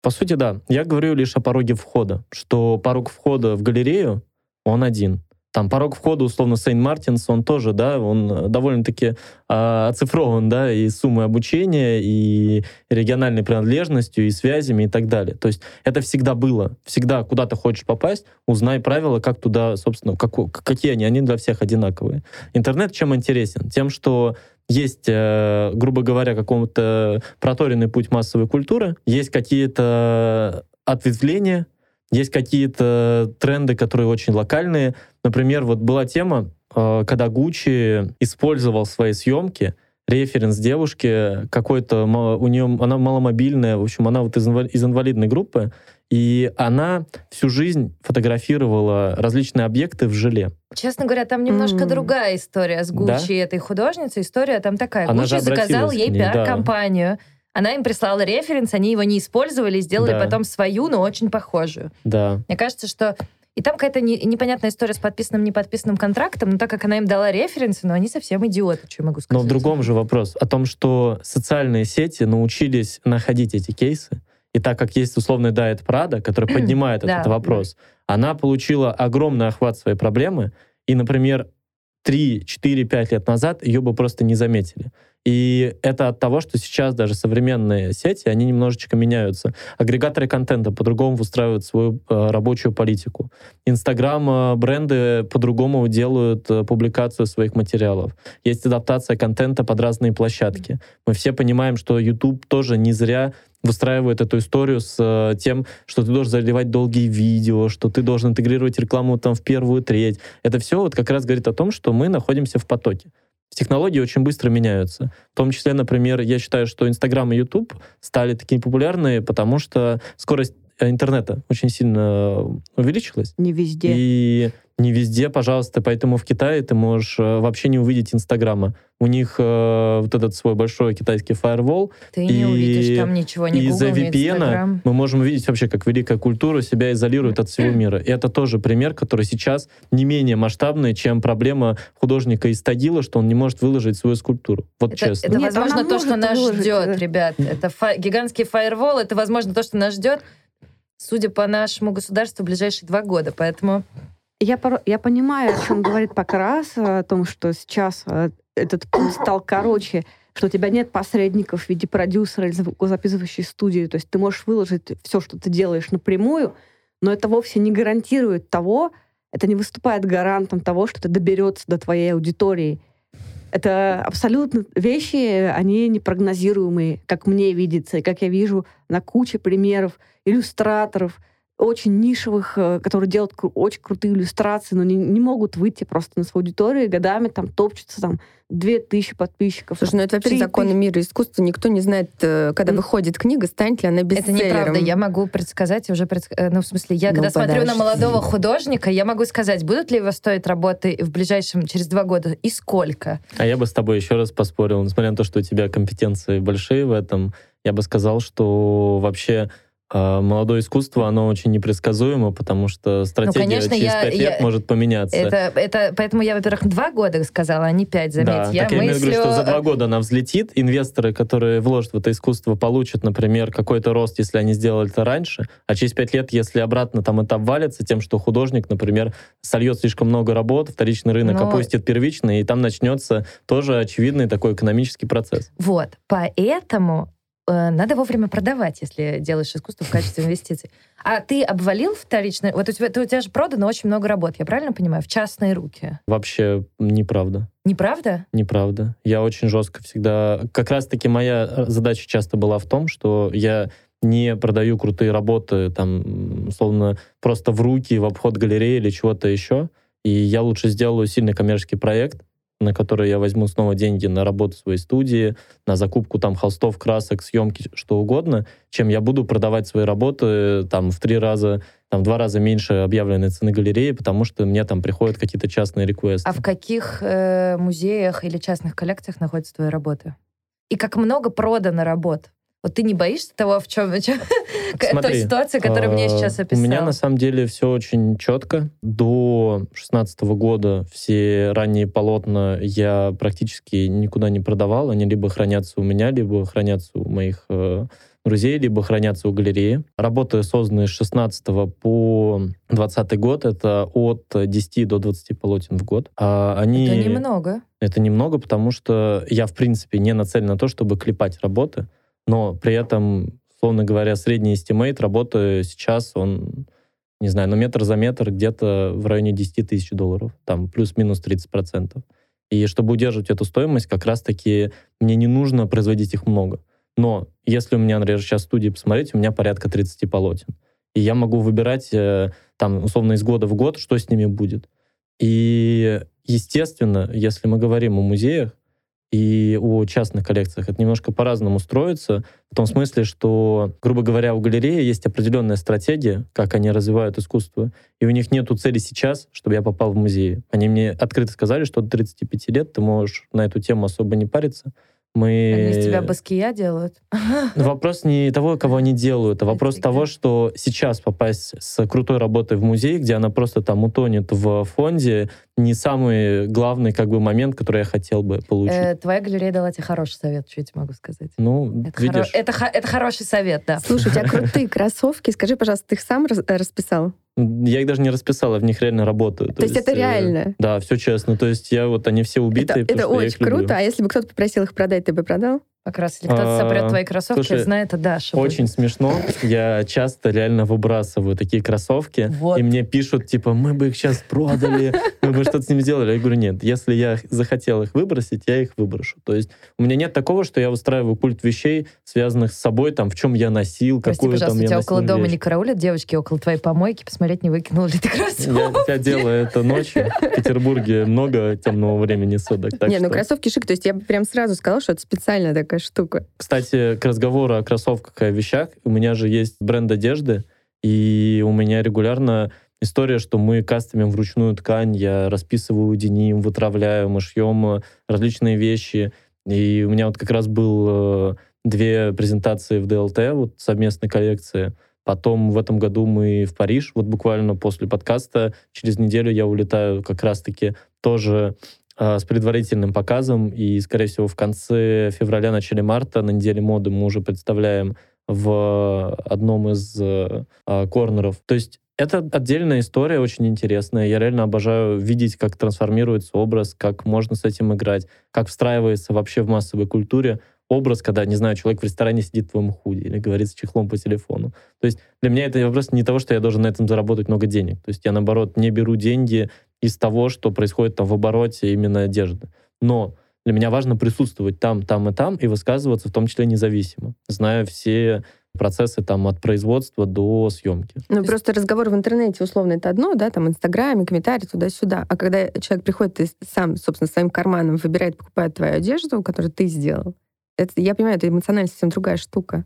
C: По сути, да. Я говорю лишь о пороге входа. Что порог входа в галерею, он один. Там порог входа, условно, Сейн-Мартинс, он тоже, да, он э, довольно-таки э, оцифрован, да, и суммой обучения, и региональной принадлежностью, и связями, и так далее. То есть это всегда было. Всегда, куда ты хочешь попасть, узнай правила, как туда, собственно, как, какие они, они для всех одинаковые. Интернет чем интересен? Тем, что есть, э, грубо говоря, какой-то проторенный путь массовой культуры, есть какие-то ответвления, есть какие-то тренды, которые очень локальные. Например, вот была тема, э, когда Гуччи использовал свои съемки референс девушки какой-то, у нее, она маломобильная, в общем, она вот из, из инвалидной группы, и она всю жизнь фотографировала различные объекты в желе.
B: Честно говоря, там немножко mm. другая история с Гуччи да? этой художницы. История там такая. Она Гуччи заказал ей пиар-компанию. Да она им прислала референс, они его не использовали, сделали да. потом свою, но очень похожую.
C: Да.
B: Мне кажется, что и там какая-то не, непонятная история с подписанным, неподписанным контрактом, но так как она им дала референсы, но они совсем идиоты, что я могу сказать.
C: Но в другом же вопрос, о том, что социальные сети научились находить эти кейсы, и так как есть условный Diet Prada, который поднимает этот вопрос, она получила огромный охват своей проблемы, и, например, 3, 4, 5 лет назад ее бы просто не заметили. И это от того, что сейчас даже современные сети, они немножечко меняются. Агрегаторы контента по-другому выстраивают свою э, рабочую политику. Инстаграм э, бренды по-другому делают э, публикацию своих материалов. Есть адаптация контента под разные площадки. Мы все понимаем, что YouTube тоже не зря выстраивает эту историю с э, тем, что ты должен заливать долгие видео, что ты должен интегрировать рекламу там в первую треть. Это все вот как раз говорит о том, что мы находимся в потоке технологии очень быстро меняются. В том числе, например, я считаю, что Инстаграм и Ютуб стали такими популярными, потому что скорость интернета очень сильно увеличилась.
D: Не везде.
C: И не везде, пожалуйста. Поэтому в Китае ты можешь э, вообще не увидеть Инстаграма. У них э, вот этот свой большой китайский фаервол.
B: Ты и, не увидишь там ничего, ни
C: Из-за VPN мы можем увидеть вообще, как великая культура себя изолирует от всего мира. И это тоже пример, который сейчас не менее масштабный, чем проблема художника из Тагила, что он не может выложить свою скульптуру. Вот
B: это,
C: честно.
B: Это, Нет, возможно, то, что нас выложить. ждет, ребят. Это фа- гигантский фаервол, это, возможно, то, что нас ждет, судя по нашему государству, в ближайшие два года. Поэтому
D: я, я понимаю, о чем говорит Покрас, о том, что сейчас э, этот путь стал короче, что у тебя нет посредников в виде продюсера или звукозаписывающей студии. То есть ты можешь выложить все, что ты делаешь напрямую, но это вовсе не гарантирует того, это не выступает гарантом того, что это доберется до твоей аудитории. Это абсолютно вещи, они непрогнозируемые, как мне видится, и как я вижу на куче примеров иллюстраторов — очень нишевых, э, которые делают очень крутые иллюстрации, но не, не могут выйти просто на свою аудиторию, и годами там топчутся там две тысячи подписчиков.
E: Слушай, ну это вообще законы мира искусства. Никто не знает, э, когда выходит книга, станет ли она
B: Это
E: бестселлером.
B: неправда. Я могу предсказать и уже предск- э, Ну, в смысле, я
E: Ну,
B: когда смотрю на
E: подожди.
B: молодого художника, я могу сказать, будут ли его стоить работы в ближайшем через два года и сколько.
C: А я бы с тобой еще раз поспорил, несмотря на то, что у тебя компетенции большие в этом, я бы сказал, что вообще молодое искусство, оно очень непредсказуемо, потому что стратегия
B: конечно,
C: через
B: я-
C: пять
B: я-
C: лет может поменяться.
B: Это, это, поэтому я, во-первых, два года сказала, а не пять, заметь.
C: Да,
B: я
C: так я имею в виду,
B: мыслю...
C: что за два
B: э,
C: года она взлетит. Инвесторы, которые вложат в это искусство, получат, например, какой-то рост, если они сделали это раньше, а через пять лет, если обратно там это обвалится тем, что художник, например, сольет слишком много работ, вторичный рынок
B: Но-
C: опустит первичный, и там начнется тоже очевидный такой экономический процесс.
B: Вот, поэтому надо вовремя продавать, если делаешь искусство в качестве инвестиций. А ты обвалил вторичный... Вот у тебя, ты- у тебя же продано очень много работ, я правильно понимаю? В частные руки.
C: Вообще неправда.
B: Неправда?
C: Неправда. Я очень жестко всегда... Как раз-таки моя э, задача часто была в том, что я не продаю крутые работы, там, условно, просто в руки, в обход галереи или чего-то еще. И я лучше сделаю сильный коммерческий проект, на который я возьму снова деньги на работу своей студии, на закупку там холстов, красок, съемки, что угодно, чем я буду продавать свои работы там в три раза, там в два раза меньше объявленной цены галереи, потому что мне там приходят какие-то частные реквесты.
B: А в каких э, музеях или частных коллекциях находятся твои работы? И как много продано работ? Вот ты не боишься того, в чем, [LAUGHS] той
C: Смотри,
B: ситуации, которую мне
C: а,
B: сейчас описал?
C: У меня на самом деле все очень четко. До 16 года все ранние полотна я практически никуда не продавал. Они либо хранятся у меня, либо хранятся у моих э, друзей, либо хранятся у галереи. Работы, созданные с 16 по 20 год, это от 10 до 20 полотен в год. А они...
B: Это немного.
C: Это немного, потому что я, в принципе, не нацелен на то, чтобы клепать работы, но при этом, условно говоря, средний estimate работы сейчас, он, не знаю, ну метр за метр где-то в районе 10 тысяч долларов, там плюс-минус 30%. И чтобы удерживать эту стоимость, как раз-таки мне не нужно производить их много. Но если у меня, например, сейчас студии посмотреть, у меня порядка 30 полотен. И я могу выбирать, э, там, условно, из года в год, что с ними будет. И, естественно, если мы говорим о музеях и о частных коллекциях, это немножко по-разному строится, в том смысле, что, грубо говоря, у галереи есть определенная стратегия, как они развивают искусство, и у них нет цели сейчас, чтобы я попал в музей. Они мне открыто сказали, что до 35 лет ты можешь на эту тему особо не париться. Мы...
B: Они из тебя баския делают. [LAUGHS]
C: Вопрос не того, кого они делают, а вопрос
B: Офигеть.
C: того, что сейчас попасть с крутой работой в музей, где она просто там утонет в фонде, не самый главный как бы момент, который я хотел бы получить.
B: Э, Твоя галерея дала тебе хороший совет, что я тебе могу сказать.
C: ну,
B: Это, хоро-
C: видишь,
B: это, хо- это хороший совет, да.
E: Слушай, у тебя [LAUGHS] крутые кроссовки. Скажи, пожалуйста, ты их сам расписал?
C: Я их даже не расписала, в них реально работаю.
E: То есть это
C: э,
E: реально?
C: Да, все честно. То есть я вот, они все
E: Это,
C: потому
E: это
C: что я
E: очень
C: их люблю.
E: круто. А если бы кто-то попросил их продать, ты бы продал?
B: Как раз, если кто-то
C: А,
B: сопрет твои кроссовки,
C: слушай,
B: знает, это Даша. будет.
C: Очень смешно. Я часто реально выбрасываю такие кроссовки,
B: Вот.
C: и мне пишут, типа, мы бы их сейчас продали, мы бы что-то с ними сделали. Я говорю, нет, если я захотел их выбросить, я их выброшу. То есть у меня нет такого, что я выстраиваю культ вещей, связанных с собой, там, в чем я носил,
B: Прости,
C: какую
B: пожалуйста,
C: там
B: у
C: я
B: тебя
C: носил
B: около дома
C: вещь.
B: не караулят девочки около твоей помойки, посмотреть, не выкинул ли ты кроссовки.
C: Я, я делаю это ночью. В Петербурге много темного времени суток. так
E: Не, ну
C: что-
E: кроссовки шик. То есть я бы прям сразу сказала, что это специальная такая штука.
C: Кстати, к разговору о кроссовках и о вещах, у меня же есть бренд одежды, и у меня регулярно история, что мы кастомим вручную ткань, я расписываю деним, вытравляю, мы шьем э, различные вещи. И у меня вот как раз был э, две презентации в ДЛТ, вот совместной коллекции. Потом в этом году мы в Париж, вот буквально после подкаста, через неделю я улетаю как раз-таки тоже с предварительным показом, и, скорее всего, в конце февраля, начале марта на неделе моды мы уже представляем в одном из э, э, корнеров. То есть это отдельная история, очень интересная. Я реально обожаю видеть, как трансформируется образ, как можно с этим играть, как встраивается вообще в массовой культуре образ, когда, не знаю, человек в ресторане сидит в твоем худи или говорит с чехлом по телефону. То есть для меня это вопрос не того, что я должен на этом заработать много денег. То есть я, наоборот, не беру деньги из того, что происходит там в обороте именно одежды. Но для меня важно присутствовать там, там и там и высказываться, в том числе независимо, зная все процессы там от производства до съемки.
E: Ну, есть... просто разговор в интернете, условно, это одно, да, там, Инстаграме, комментарии туда-сюда. А когда человек приходит и сам, собственно, своим карманом выбирает, покупает твою одежду, которую ты сделал, это, я понимаю, это эмоционально совсем другая штука.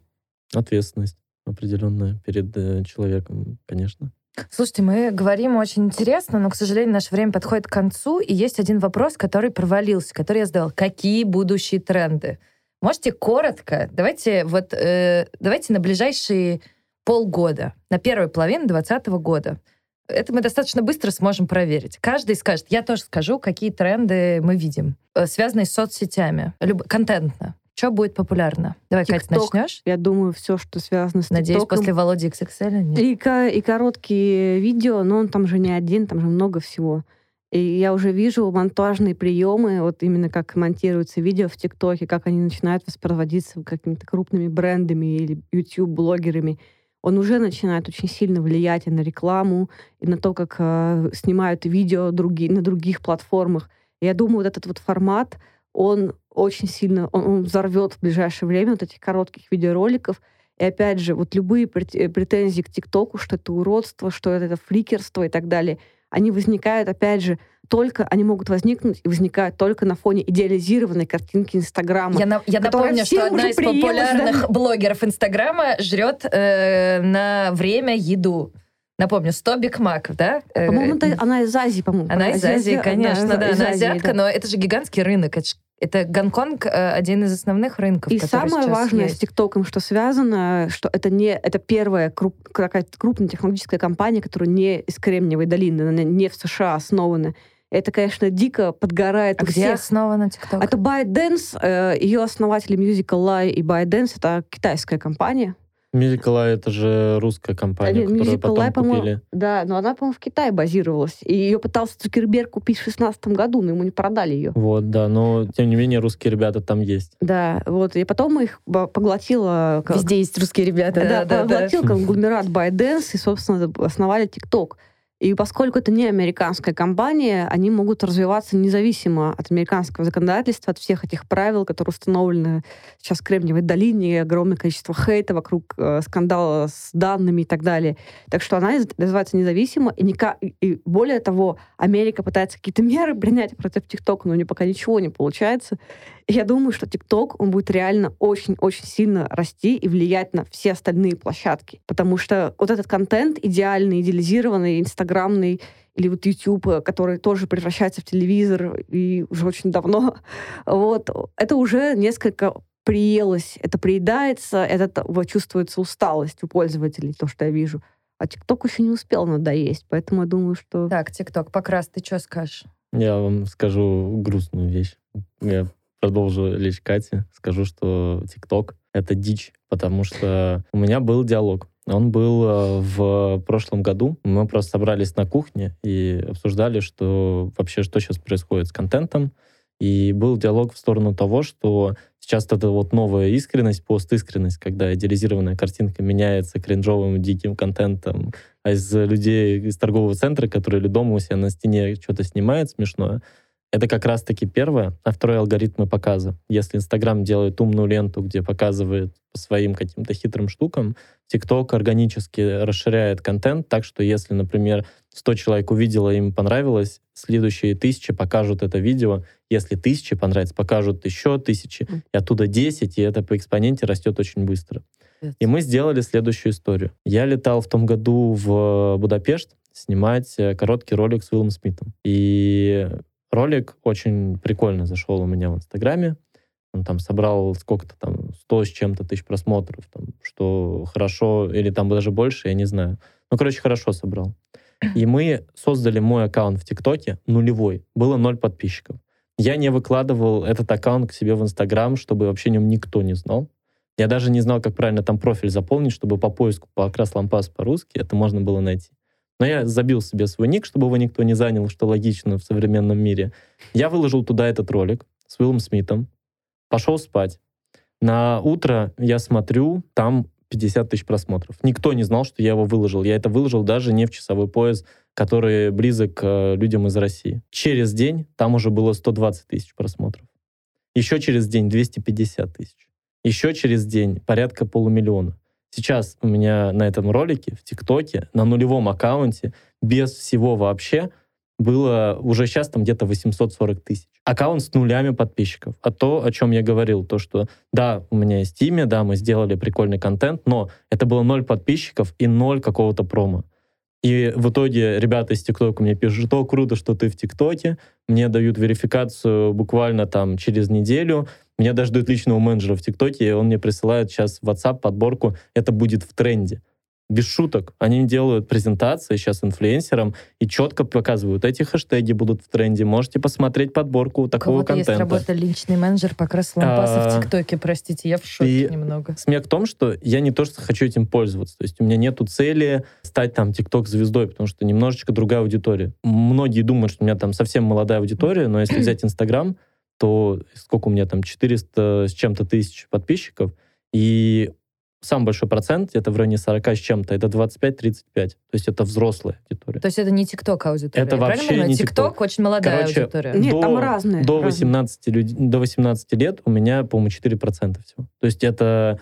C: Ответственность определенная перед э, человеком, конечно.
B: Слушайте, мы говорим очень интересно, но, к сожалению, наше время подходит к концу, и есть один вопрос, который провалился, который я задала. Какие будущие тренды? Можете коротко? Давайте вот э, давайте на ближайшие полгода, на первую половину 2020 года. Это мы достаточно быстро сможем проверить. Каждый скажет, я тоже скажу, какие тренды мы видим, э, связанные с соцсетями, люб... контентно. Что будет популярно? Давай, Катя, начнешь?
D: Я думаю, все, что связано с
B: Надеюсь, TikTok. после Володи XXL нет?
D: И, и короткие видео, но он там же не один, там же много всего. И я уже вижу монтажные приемы, вот именно как монтируются видео в ТикТоке, как они начинают воспроизводиться какими-то крупными брендами или YouTube-блогерами. Он уже начинает очень сильно влиять и на рекламу, и на то, как э, снимают видео други, на других платформах. И я думаю, вот этот вот формат, он очень сильно, он, он взорвет в ближайшее время вот этих коротких видеороликов. И опять же, вот любые э, претензии к ТикТоку, что это уродство, что это, это фликерство и так далее, они возникают, опять же, только, они могут возникнуть и возникают только на фоне идеализированной картинки Инстаграма.
B: Я, на, я напомню, что одна из популярных да? блогеров Инстаграма жрет э, на время еду. Напомню, 100 Биг Маков, да?
D: По-моему, она из Азии, по-моему.
B: Она из Азии, конечно, да, да она азиатка, да. но это же гигантский рынок, это это Гонконг э, один из основных рынков.
D: И самое важное есть. с ТикТоком, что связано, что это не это первая круп, какая-то крупная технологическая компания, которая не из Кремниевой долины, она не в США основана. Это, конечно, дико подгорает.
B: А где всех. основана ТикТок?
D: Это ByteDance. Э, Ее основатели Musical Lie и ByteDance. Это китайская компания.
C: Musical.ly — это же русская компания, Musical которую потом Lie, купили.
D: Да, но она, по-моему, в Китае базировалась. И ее пытался Цукерберг купить в 2016 году, но ему не продали ее.
C: Вот, да, но тем не менее русские ребята там есть.
D: Да, вот. И потом их поглотила...
E: Везде есть русские ребята.
D: Да, да, поглотил да. конгломерат ByteDance и, собственно, основали TikTok. И поскольку это не американская компания, они могут развиваться независимо от американского законодательства, от всех этих правил, которые установлены сейчас в Кремниевой долине, огромное количество хейта вокруг э, скандала с данными и так далее. Так что она называется независимо, и, никак, и более того, Америка пытается какие-то меры принять против ТикТока, но у нее пока ничего не получается. Я думаю, что ТикТок, он будет реально очень-очень сильно расти и влиять на все остальные площадки. Потому что вот этот контент идеальный, идеализированный, инстаграмный, или вот YouTube, который тоже превращается в телевизор и уже очень давно, вот, это уже несколько приелось, это приедается, это вот, чувствуется усталость у пользователей, то, что я вижу. А ТикТок еще не успел надоесть, поэтому я думаю, что...
B: Так, ТикТок, Покрас, ты что скажешь?
C: Я вам скажу грустную вещь. Я продолжу лечь Кате, скажу, что ТикТок — это дичь, потому что у меня был диалог. Он был э, в прошлом году. Мы просто собрались на кухне и обсуждали, что вообще, что сейчас происходит с контентом. И был диалог в сторону того, что сейчас это вот новая искренность, постискренность, когда идеализированная картинка меняется кринжовым, диким контентом, а из людей из торгового центра, которые или дома у себя на стене что-то снимает смешное, это как раз-таки первое. А второе — алгоритмы показа. Если Инстаграм делает умную ленту, где показывает по своим каким-то хитрым штукам, ТикТок органически расширяет контент так, что если, например, 100 человек увидело, им понравилось, следующие тысячи покажут это видео. Если тысячи понравится, покажут еще тысячи, и оттуда 10, и это по экспоненте растет очень быстро. И мы сделали следующую историю. Я летал в том году в Будапешт снимать э, короткий ролик с Уиллом Смитом. И ролик очень прикольно зашел у меня в Инстаграме. Он там собрал сколько-то там, 100 с чем-то тысяч просмотров, там, что хорошо, или там даже больше, я не знаю. Ну, короче, хорошо собрал. И мы создали мой аккаунт в ТикТоке, нулевой. Было ноль подписчиков. Я не выкладывал этот аккаунт к себе в Инстаграм, чтобы вообще нем никто не знал. Я даже не знал, как правильно там профиль заполнить, чтобы по поиску по окрас лампас по-русски это можно было найти. Но я забил себе свой ник, чтобы его никто не занял, что логично в современном мире. Я выложил туда этот ролик с Уиллом Смитом, пошел спать. На утро я смотрю, там 50 тысяч просмотров. Никто не знал, что я его выложил. Я это выложил даже не в часовой пояс, который близок к э, людям из России. Через день там уже было 120 тысяч просмотров. Еще через день 250 тысяч. Еще через день порядка полумиллиона. Сейчас у меня на этом ролике в ТикТоке на нулевом аккаунте без всего вообще было уже сейчас там где-то 840 тысяч. Аккаунт с нулями подписчиков. А то, о чем я говорил, то, что да, у меня есть имя, да, мы сделали прикольный контент, но это было ноль подписчиков и ноль какого-то промо. И в итоге ребята из ТикТока мне пишут, что круто, что ты в ТикТоке, мне дают верификацию буквально там через неделю, меня даже дают личного менеджера в ТикТоке, и он мне присылает сейчас в WhatsApp подборку «Это будет в тренде» без шуток. Они делают презентации сейчас инфлюенсерам и четко показывают, эти хэштеги будут в тренде. Можете посмотреть подборку такого
B: контента. У
C: кого-то
B: есть работа личный менеджер Покраса Лампаса в ТикТоке, простите, я в шоке и немного.
C: Смех в том, что я не то, что хочу этим пользоваться. То есть у меня нету цели стать там ТикТок-звездой, потому что немножечко другая аудитория. Многие думают, что у меня там совсем молодая аудитория, но если взять Инстаграм, то сколько у меня там, 400 с чем-то тысяч подписчиков, и самый большой процент, это в районе 40 с чем-то, это 25-35. То есть это взрослая аудитория.
B: То есть это не ТикТок аудитория?
C: Это вообще не
B: ТикТок. очень молодая
C: Короче,
B: аудитория.
D: Нет,
C: до,
D: там разные.
C: До
D: разные.
C: 18, люд... до 18 лет у меня, по-моему, 4% всего. То есть это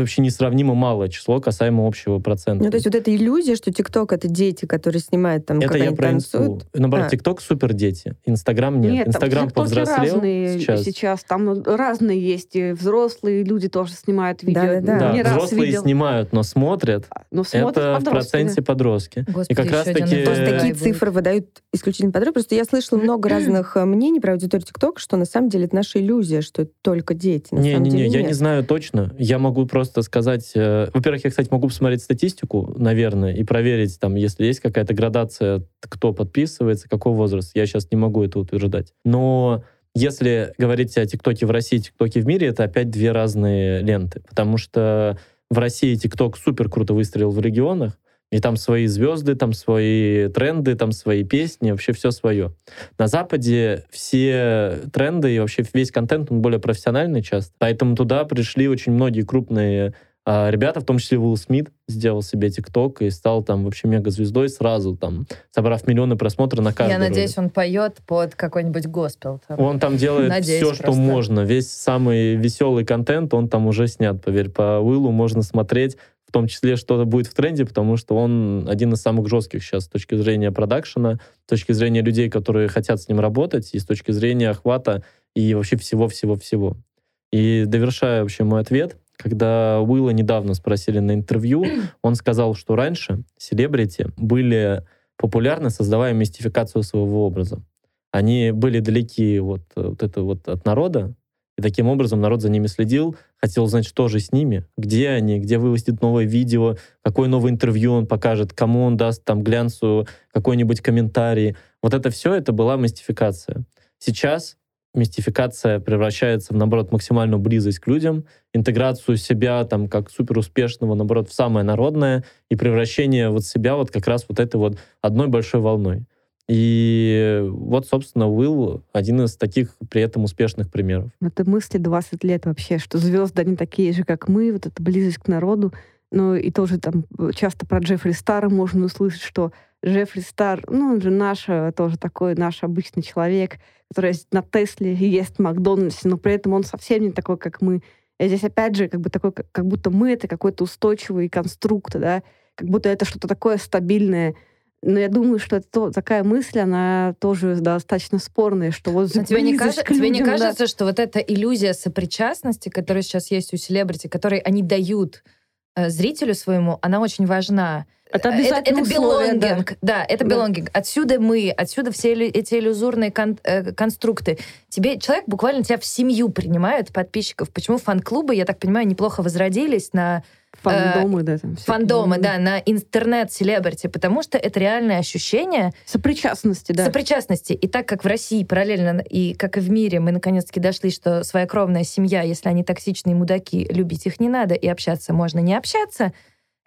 C: вообще несравнимо малое число касаемо общего процента.
E: Ну, то есть вот эта иллюзия, что ТикТок — это дети, которые снимают там,
C: это
E: как
C: я
E: они
C: про
E: танцуют.
C: инсту. Наоборот,
E: А.
C: ТикТок супер дети. Инстаграм нет.
D: Нет,
C: Инстаграм
D: в
C: повзрослел
D: разные
C: сейчас.
D: сейчас. Там ну, разные есть. И взрослые люди тоже снимают видео.
E: Да-да-да.
C: Да,
D: Не раз
C: взрослые
D: видел.
C: снимают, но смотрят.
D: Но смотрят
C: это в
D: подростки,
C: проценте подростки.
B: Господи,
C: И как раз таки-
E: Просто такие цифры выдают исключительно подробно. Просто я слышала много разных э, мнений про аудиторию ТикТок, что на самом деле это наша иллюзия, что это только дети.
C: Не-не-не, я не знаю точно. Я могу просто сказать... э, Во-первых, я, кстати, могу посмотреть статистику, наверное, и проверить, там, если есть какая-то градация, кто подписывается, какой возраст. Я сейчас не могу это утверждать. Но если говорить о ТикТоке в России и ТикТоке в мире, это опять две разные ленты. Потому что в России ТикТок супер круто выстрелил в регионах, и там свои звезды, там свои тренды, там свои песни, вообще все свое. На Западе все тренды и вообще весь контент, он более профессиональный часто. Поэтому туда пришли очень многие крупные а, ребята, в том числе Уилл Смит, сделал себе ТикТок и стал там вообще мега-звездой сразу, там, собрав миллионы просмотров на каждый
B: Я надеюсь,
C: ролик.
B: он поет под какой-нибудь госпел. там.
C: Он там делает
B: Надеюсь
C: все, что
B: просто.
C: можно. Весь самый веселый контент, он там уже снят, поверь. По Уиллу можно смотреть, в том числе что-то будет в тренде, потому что он один из самых жестких сейчас с точки зрения продакшена, с точки зрения людей, которые хотят с ним работать, и с точки зрения охвата и вообще всего-всего-всего. И довершая вообще мой ответ, когда Уилла недавно спросили на интервью, [CLEARS THROAT] он сказал, что раньше селебрити были популярны, создавая мистификацию своего образа. Они были далеки вот, э, вот это вот от народа, и таким образом народ за ними следил, хотел знать, что же с ними, где они, где выпустит новое видео, какое новое интервью он покажет, кому он даст там глянцу какой-нибудь комментарий. Вот это все, это была мистификация. Сейчас мистификация превращается в, наоборот, максимальную близость к людям, интеграцию себя там как суперуспешного, наоборот, в самое народное и превращение вот себя вот как раз вот этой вот одной большой волной. И вот, собственно, Уилл один из таких при этом успешных примеров.
D: Это мысли 20 лет вообще, что звезды, они такие же, как мы, вот эта близость к народу. Ну и тоже там э, часто про Джеффри Стара можно услышать, что Джеффри Стар, ну он же наш, тоже такой наш обычный человек, который ездит на Тесле и ест в Макдональдсе, но при этом он совсем не такой, как мы. И здесь опять же как бы такой, как будто мы это какой-то устойчивый конструкт, да, как будто это что-то такое стабильное. Но я думаю, что это то- такая мысль, она тоже достаточно спорная, что вот
B: Но тебе не, кажется,
D: к
B: тебе не
D: людям, да.
B: кажется, что вот эта иллюзия сопричастности, которая сейчас есть у селебрити, которые они дают э, зрителю своему, она очень важна.
D: Это
B: Э,
D: обязательно
B: это
D: условие, да.
B: belonging. Да, это
D: Да.
B: belonging. Отсюда мы, отсюда все эти иллюзорные кон- э, конструкты. Тебе человек буквально тебя в семью принимает, подписчиков. Почему фан-клубы, я так понимаю, неплохо возродились на
D: Фандомы, да, там всякие.
B: фандомы, да, на интернет-селебрити, потому что это реальное ощущение
D: Сопричастности, да.
B: сопричастности. И так как в России параллельно и как и в мире мы наконец-таки дошли, что своя кровная семья, если они токсичные мудаки, любить их не надо, и общаться можно не общаться,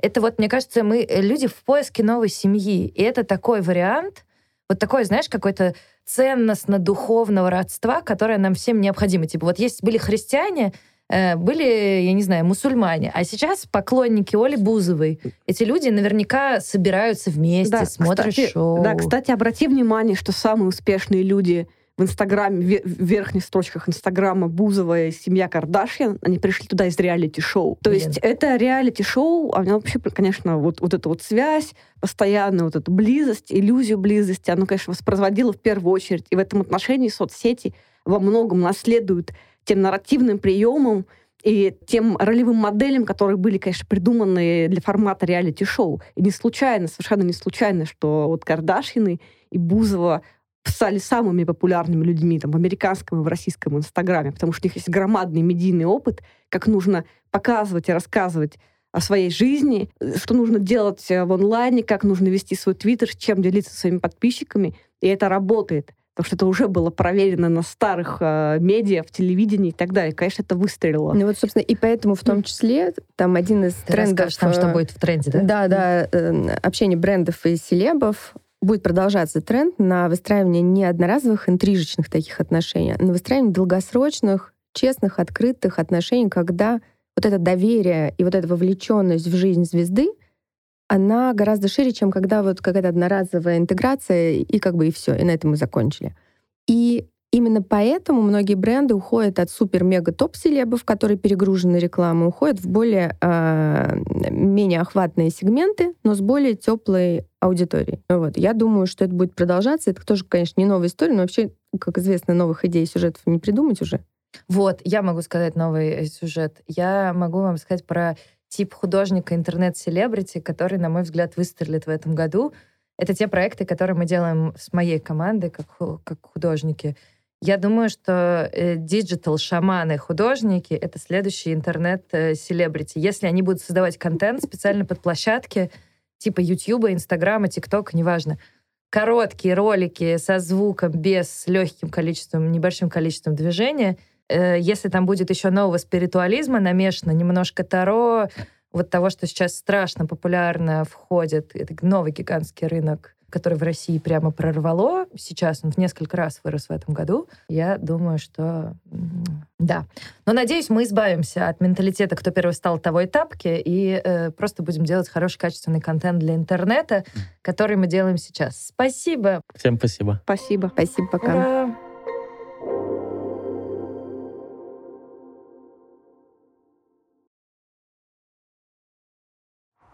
B: это вот, мне кажется, мы э, люди в поиске новой семьи. И это такой вариант, вот такой, знаешь, какой-то ценностно-духовного родства, которое нам всем необходимо. Типа вот есть были христиане, э, были, я не знаю, мусульмане, а сейчас поклонники Оли Бузовой. Эти люди наверняка собираются вместе,
D: Да,
B: смотрят
D: кстати,
B: шоу.
D: Да, кстати, обрати внимание, что самые успешные люди в Инстаграме, в верхних строчках Инстаграма Бузова и семья Кардашьян, они пришли туда из реалити-шоу. То есть это реалити-шоу, а вообще, конечно, вот, вот эта вот связь, постоянную вот эту близость, иллюзию близости, оно, конечно, воспроизводило в первую очередь. И в этом отношении соцсети во многом наследуют тем нарративным приемам, и тем ролевым моделям, которые были, конечно, придуманы для формата реалити-шоу. И не случайно, совершенно не случайно, что вот Кардашины и Бузова стали самыми популярными людьми там, в американском и в российском инстаграме, потому что у них есть громадный медийный опыт, как нужно показывать и рассказывать о своей жизни, что нужно делать э, в онлайне, как нужно вести свой твиттер, чем делиться со своими подписчиками. И это работает потому что это уже было проверено на старых э, медиа, в телевидении и так далее. Конечно, это выстрелило.
E: Ну вот, собственно, и поэтому в том числе там один из
B: Ты
E: трендов...
B: там, что э, будет в тренде, да?
E: Да, да, э, общение брендов и селебов будет продолжаться тренд на выстраивание не одноразовых интрижечных таких отношений, а на выстраивание долгосрочных, честных, открытых отношений, когда вот это доверие и вот эта вовлеченность в жизнь звезды — она гораздо шире, чем когда вот какая-то одноразовая интеграция, и как бы и все, и на этом мы закончили. И именно поэтому многие бренды уходят от супер-мега-топ-селебов, которые перегружены рекламой, уходят в более э, менее охватные сегменты, но с более теплой аудиторией. Вот. Я думаю, что это будет продолжаться. Это тоже, конечно, не новая история, но вообще, как известно, новых идей и сюжетов не придумать уже.
B: Вот, я могу сказать новый сюжет. Я могу вам сказать про тип художника интернет-селебрити, который, на мой взгляд, выстрелит в этом году. Это те проекты, которые мы делаем с моей командой, как, как художники. Я думаю, что digital-шаманы, э, художники — это следующий интернет-селебрити. Если они будут создавать контент специально под площадки, типа YouTube, Instagram а, TikTok а, неважно, короткие ролики со звуком, без легким количеством, небольшим количеством движения — если там будет еще нового спиритуализма намешано, немножко Таро, вот того, что сейчас страшно популярно входит, это новый гигантский рынок, который в России прямо прорвало. Сейчас он в несколько раз вырос в этом году. Я думаю, что да. Но надеюсь, мы избавимся от менталитета, кто первый стал того и тапки, и э, просто будем делать хороший, качественный контент для интернета, который мы делаем сейчас. Спасибо.
C: Всем спасибо.
D: Спасибо.
E: Спасибо, пока.
B: Ура.